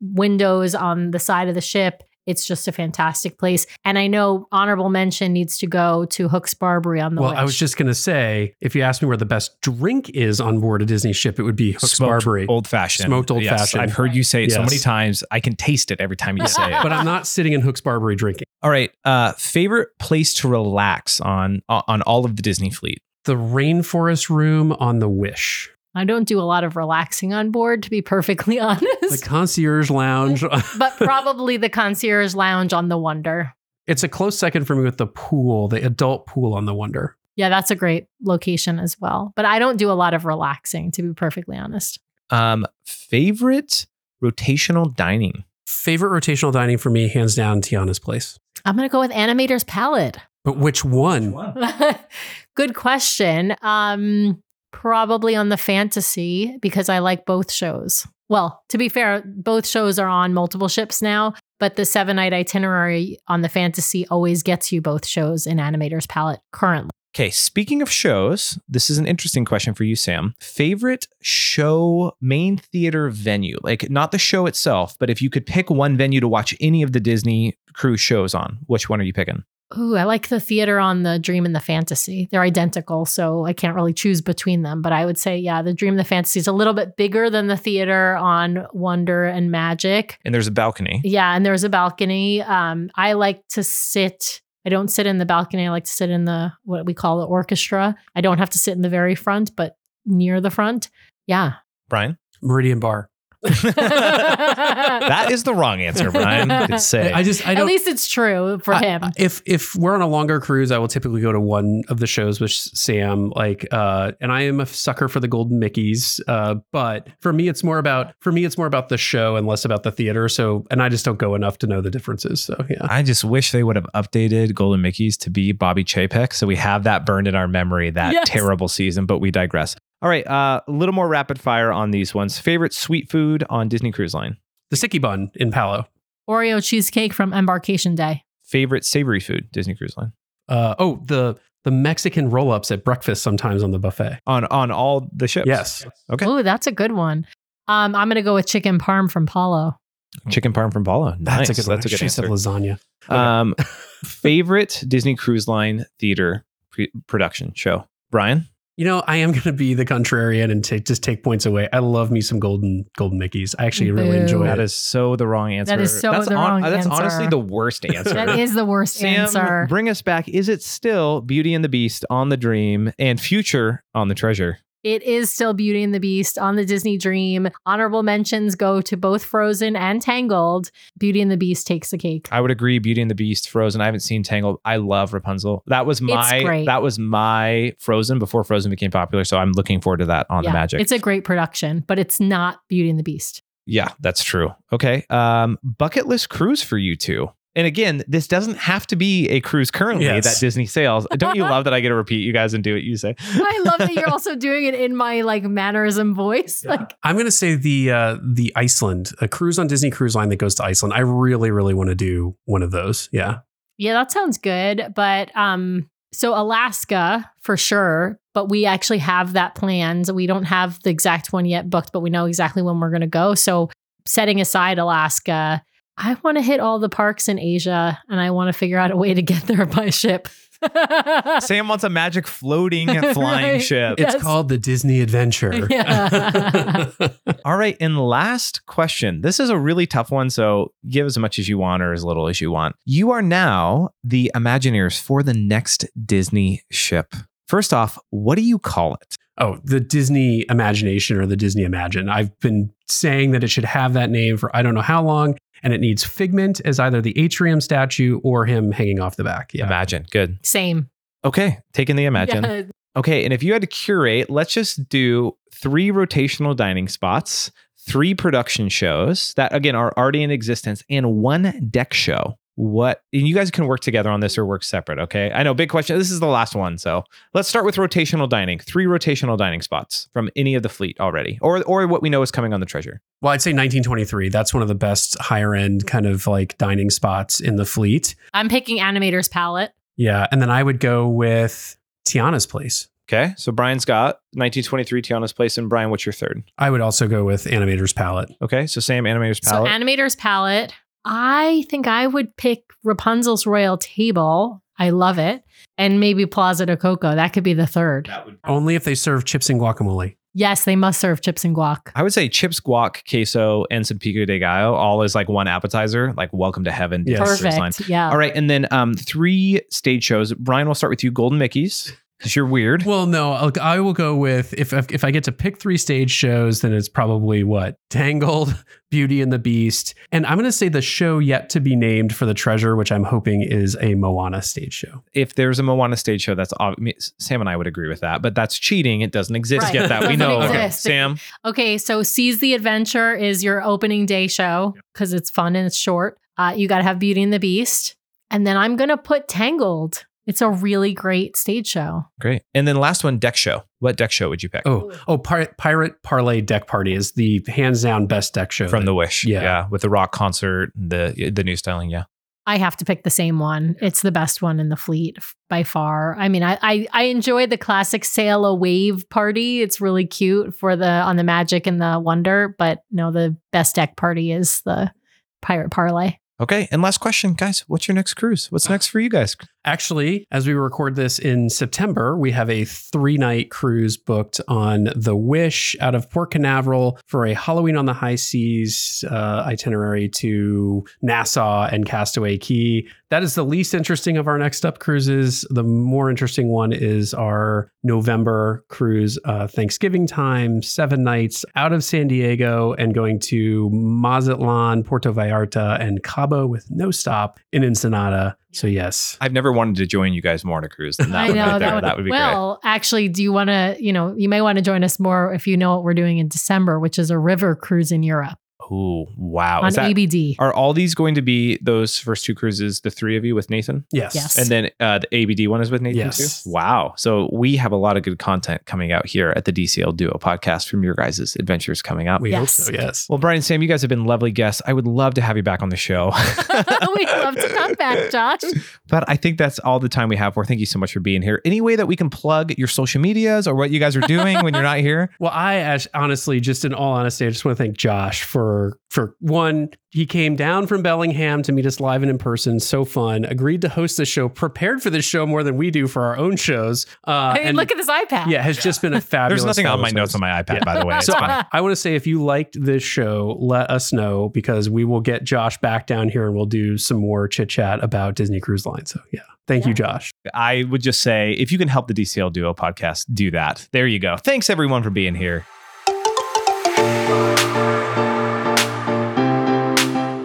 windows on the side of the ship it's just a fantastic place and i know honorable mention needs to go to hooks barbary on the well, I was just going to say, if you ask me where the best drink is on board a Disney ship, it would be Hooks Barbary. old fashioned. Smoked old fashioned. I've heard you say it so many times. I can taste it every time you say it. but I'm not sitting in Hooks Barbary drinking. All right. Uh, favorite place to relax on on all of the Disney fleet. The rainforest room on the Wish, i don't do a lot of relaxing on board to be perfectly honest the concierge lounge. but probably the concierge lounge on the wonder it's a close second for me with the pool, the adult pool on the Wonder. Yeah, that's a great location as well. But I don't do a lot of relaxing, to be perfectly honest. Um, favorite rotational dining. Favorite rotational dining for me, hands down, Tiana's place. I'm going to go with Animator's Palette. But which one? Good question. Um, probably on the fantasy because I like both shows. Well, to be fair, both shows are on multiple ships now, but the seven night itinerary on the fantasy always gets you both shows in Animator's Palette currently. Okay, speaking of shows, this is an interesting question for you, Sam. Favorite show main theater venue? Like not the show itself, but if you could pick one venue to watch any of the Disney cruise shows on, which one are you picking? Ooh, I like the theater on the Dream and the Fantasy. They're identical, so I can't really choose between them. But I would say, yeah, the Dream and the Fantasy is a little bit bigger than the theater on Wonder and Magic. And there's a balcony. Yeah, and there's a balcony. Um, I like to sit. I don't sit in the balcony. I like to sit in the what we call the orchestra. I don't have to sit in the very front, but near the front. Yeah. Brian? Meridian Bar. that is the wrong answer, Brian. Good say. I just I At least it's true for I- him. If if we're on a longer cruise, I will typically go to one of the shows with Sam. Like, uh, and I am a sucker for the Golden Mickeys. Uh, but for me, it's more about for me, it's more about the show and less about the theater. So, and I just don't go enough to know the differences. So, yeah. I just wish they would have updated Golden Mickey's to be Bobby Chapek. So we have that burned in our memory, that Yes. terrible season, but we digress. All right. Uh, a little more rapid fire on these ones. Favorite sweet food on Disney Cruise Line? The sticky bun in Palo. Oreo cheesecake from Embarkation Day. Favorite savory food, Disney Cruise Line? Uh, oh, the the Mexican roll ups at breakfast sometimes on the buffet. On on all the ships? Yes. Okay. Oh, that's a good one. Um, I'm gonna go with chicken parm from Palo. Chicken parm from Palo. Nice. That's a good. That's a good She said answer. lasagna. Um, favorite Disney Cruise Line theater pre- production show? Brian? You know, I am going to be the contrarian and take just take points away. I love me some golden golden Mickeys. I actually really enjoy That it. is so the wrong answer. That is so that's the wrong That's answer. That's honestly the worst answer. That is the worst Sam, answer. bring us back. Is it still Beauty and the Beast on the Dream and Future on the Treasure? It is still Beauty and the Beast on the Disney Dream. Honorable mentions go to both Frozen and Tangled. Beauty and the Beast takes the cake. I would agree. Beauty and the Beast, Frozen. I haven't seen Tangled. I love Rapunzel. That was my that was my Frozen before Frozen became popular. So I'm looking forward to that on yeah, the Magic. It's a great production, but it's not Beauty and the Beast. yeah, that's true. Okay. Um, bucket list cruise for you two. And again, this doesn't have to be a cruise currently Yes. that Disney sails. Don't you love that I get to repeat you guys and do what you say? I love that you're also doing it in my like mannerism voice. Like I'm going to say the uh, the Iceland, a cruise on Disney Cruise Line that goes to Iceland. I really, really want to do one of those. Yeah. Yeah, that sounds good. But um, so Alaska for sure, but we actually have that planned. We don't have the exact one yet booked, but we know exactly when we're gonna go. So setting aside Alaska, I want to hit all the parks in Asia and I want to figure out a way to get there by ship. Sam wants a magic floating flying Right. ship. Yes. It's called the Disney Adventure. Yeah. All right. And last question. This is a really tough one. So give as much as you want or as little as you want. You are now the Imagineers for the next Disney ship. First off, what do you call it? Oh, the Disney Imagination or the Disney Imagine. I've been saying that it should have that name for I don't know how long, and it needs Figment as either the atrium statue or him hanging off the back. Yeah. Imagine. Good. Same. Okay. Taking the Imagine. Yeah. Okay. And if you had to curate, let's just do three rotational dining spots, three production shows that, again, are already in existence, and one deck show. What, and you guys can work together on this or work separate. Okay. I know, big question. This is the last one. So let's start with rotational dining, three rotational dining spots from any of the fleet already, or, or what we know is coming on the treasure. Well, I'd say 1923. That's one of the best higher end kind of like dining spots in the fleet. I'm picking Animator's Palette. Yeah. And then I would go with Tiana's Place. Okay. So Brian's got 1923 Tiana's Place. And Brian, what's your third? I would also go with Animator's Palette. Okay. So same Animator's palette. So Animator's Palette. I think I would pick Rapunzel's Royal Table. I love it. And maybe Plaza de Coco. That could be the third. Only if they serve chips and guacamole. Yes, they must serve chips and guac. I would say chips, guac, queso, and some pico de gallo, all as like one appetizer, like welcome to heaven. Yes. Disney Cruise Line. Perfect. Yeah. All right, and then um, three stage shows. Brian, we'll start with you. Golden Mickey's, because you're weird. Well, no, I'll, I will go with if if I get to pick three stage shows, then it's probably what Tangled, Beauty and the Beast, and I'm going to say the show yet to be named for the treasure, which I'm hoping is a Moana stage show. If there's a Moana stage show, that's ob- me- Sam and I would agree with that, but that's cheating. It doesn't exist Right. yet. That we know. Okay. Sam. Okay, so Seas the Adventure is your opening day show because it's fun and it's short. Uh, you got to have Beauty and the Beast. And then I'm going to put Tangled. It's a really great stage show. Great. And then last one, deck show. What deck show would you pick? Oh, oh, Pir- Pirate Parlay Deck Party is the hands down best deck show From that- the Wish. yeah. with the rock concert, the the new styling. Yeah. I have to pick the same one. It's the best one in the fleet by far. I mean, I, I I enjoy the classic sail away party. It's really cute for the on the magic and the wonder, but no, the best deck party is the pirate parlay. Okay. And last question, guys. What's your next cruise? What's next for you guys? Actually, as we record this in September, we have a three night cruise booked on the Wish out of Port Canaveral for a Halloween on the High Seas uh, itinerary to Nassau and Castaway Cay. That is the least interesting of our next up cruises. The more interesting one is our November cruise, uh, Thanksgiving time, seven nights out of San Diego and going to Mazatlan, Puerto Vallarta, and Cabo with no stop in Ensenada. So, yes. I've never wanted to join you guys more on a cruise than that. I one know right there. that would, that would be great. well, actually, do you want to? You know, you may want to join us more if you know what we're doing in December, which is a river cruise in Europe Ooh, wow. on Is that, ABD. are all these going to be those first two cruises, the three of you with Nathan? Yes. Yes. And then uh, the ABD one is with Nathan Yes. too? Wow. So we have a lot of good content coming out here at the DCL Duo podcast from your guys' adventures coming up. We hope Yes. so, yes. well, Brian and Sam, you guys have been lovely guests. I would love to have you back on the show. We'd love to come back, Josh. but I think that's all the time we have for. Thank you so much for being here. Any way that we can plug your social medias or what you guys are doing when you're not here? Well, I honestly, just in all honesty, I just want to thank Josh for for one. He came down from Bellingham to meet us live and in person. So fun. Agreed to host the show. Prepared for this show more than we do for our own shows. Uh, I mean, and look at this iPad. yeah, has just been a fabulous. There's nothing on my notes on my iPad, Yeah. by the way. It's So fine. I, I want to say if you liked this show, let us know because we will get Josh back down here and we'll do some more chit chat about Disney Cruise Line. So yeah, thank you, Josh. I would just say if you can help the DCL Duo podcast, do that. There you go. Thanks everyone for being here.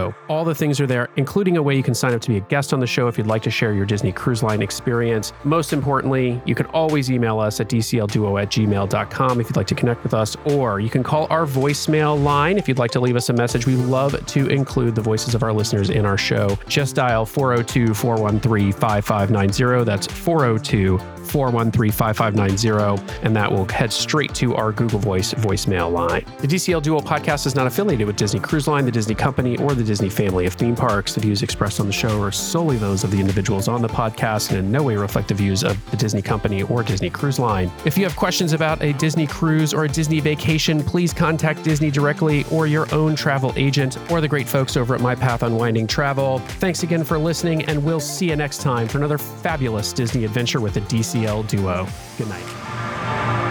show. All the things are there, including a way you can sign up to be a guest on the show if you'd like to share your Disney Cruise Line experience. Most importantly, you can always email us at dclduo at gmail.com if you'd like to connect with us, or you can call our voicemail line if you'd like to leave us a message. We love to include the voices of our listeners in our show. Just dial 402 413 5590. That's 402 413 5590, and that will head straight to our Google Voice voicemail line. The DCL Duo podcast is not affiliated with Disney Cruise Line, the Disney Company, or the Disney family of theme parks. The views expressed on the show are solely those of the individuals on the podcast and in no way reflect the views of the Disney Company or Disney Cruise Line. If you have questions about a Disney cruise or a Disney vacation, please contact Disney directly or your own travel agent or the great folks over at My Path Unwinding Travel. Thanks again for listening, and we'll see you next time for another fabulous Disney adventure with the DCL Duo. Good night.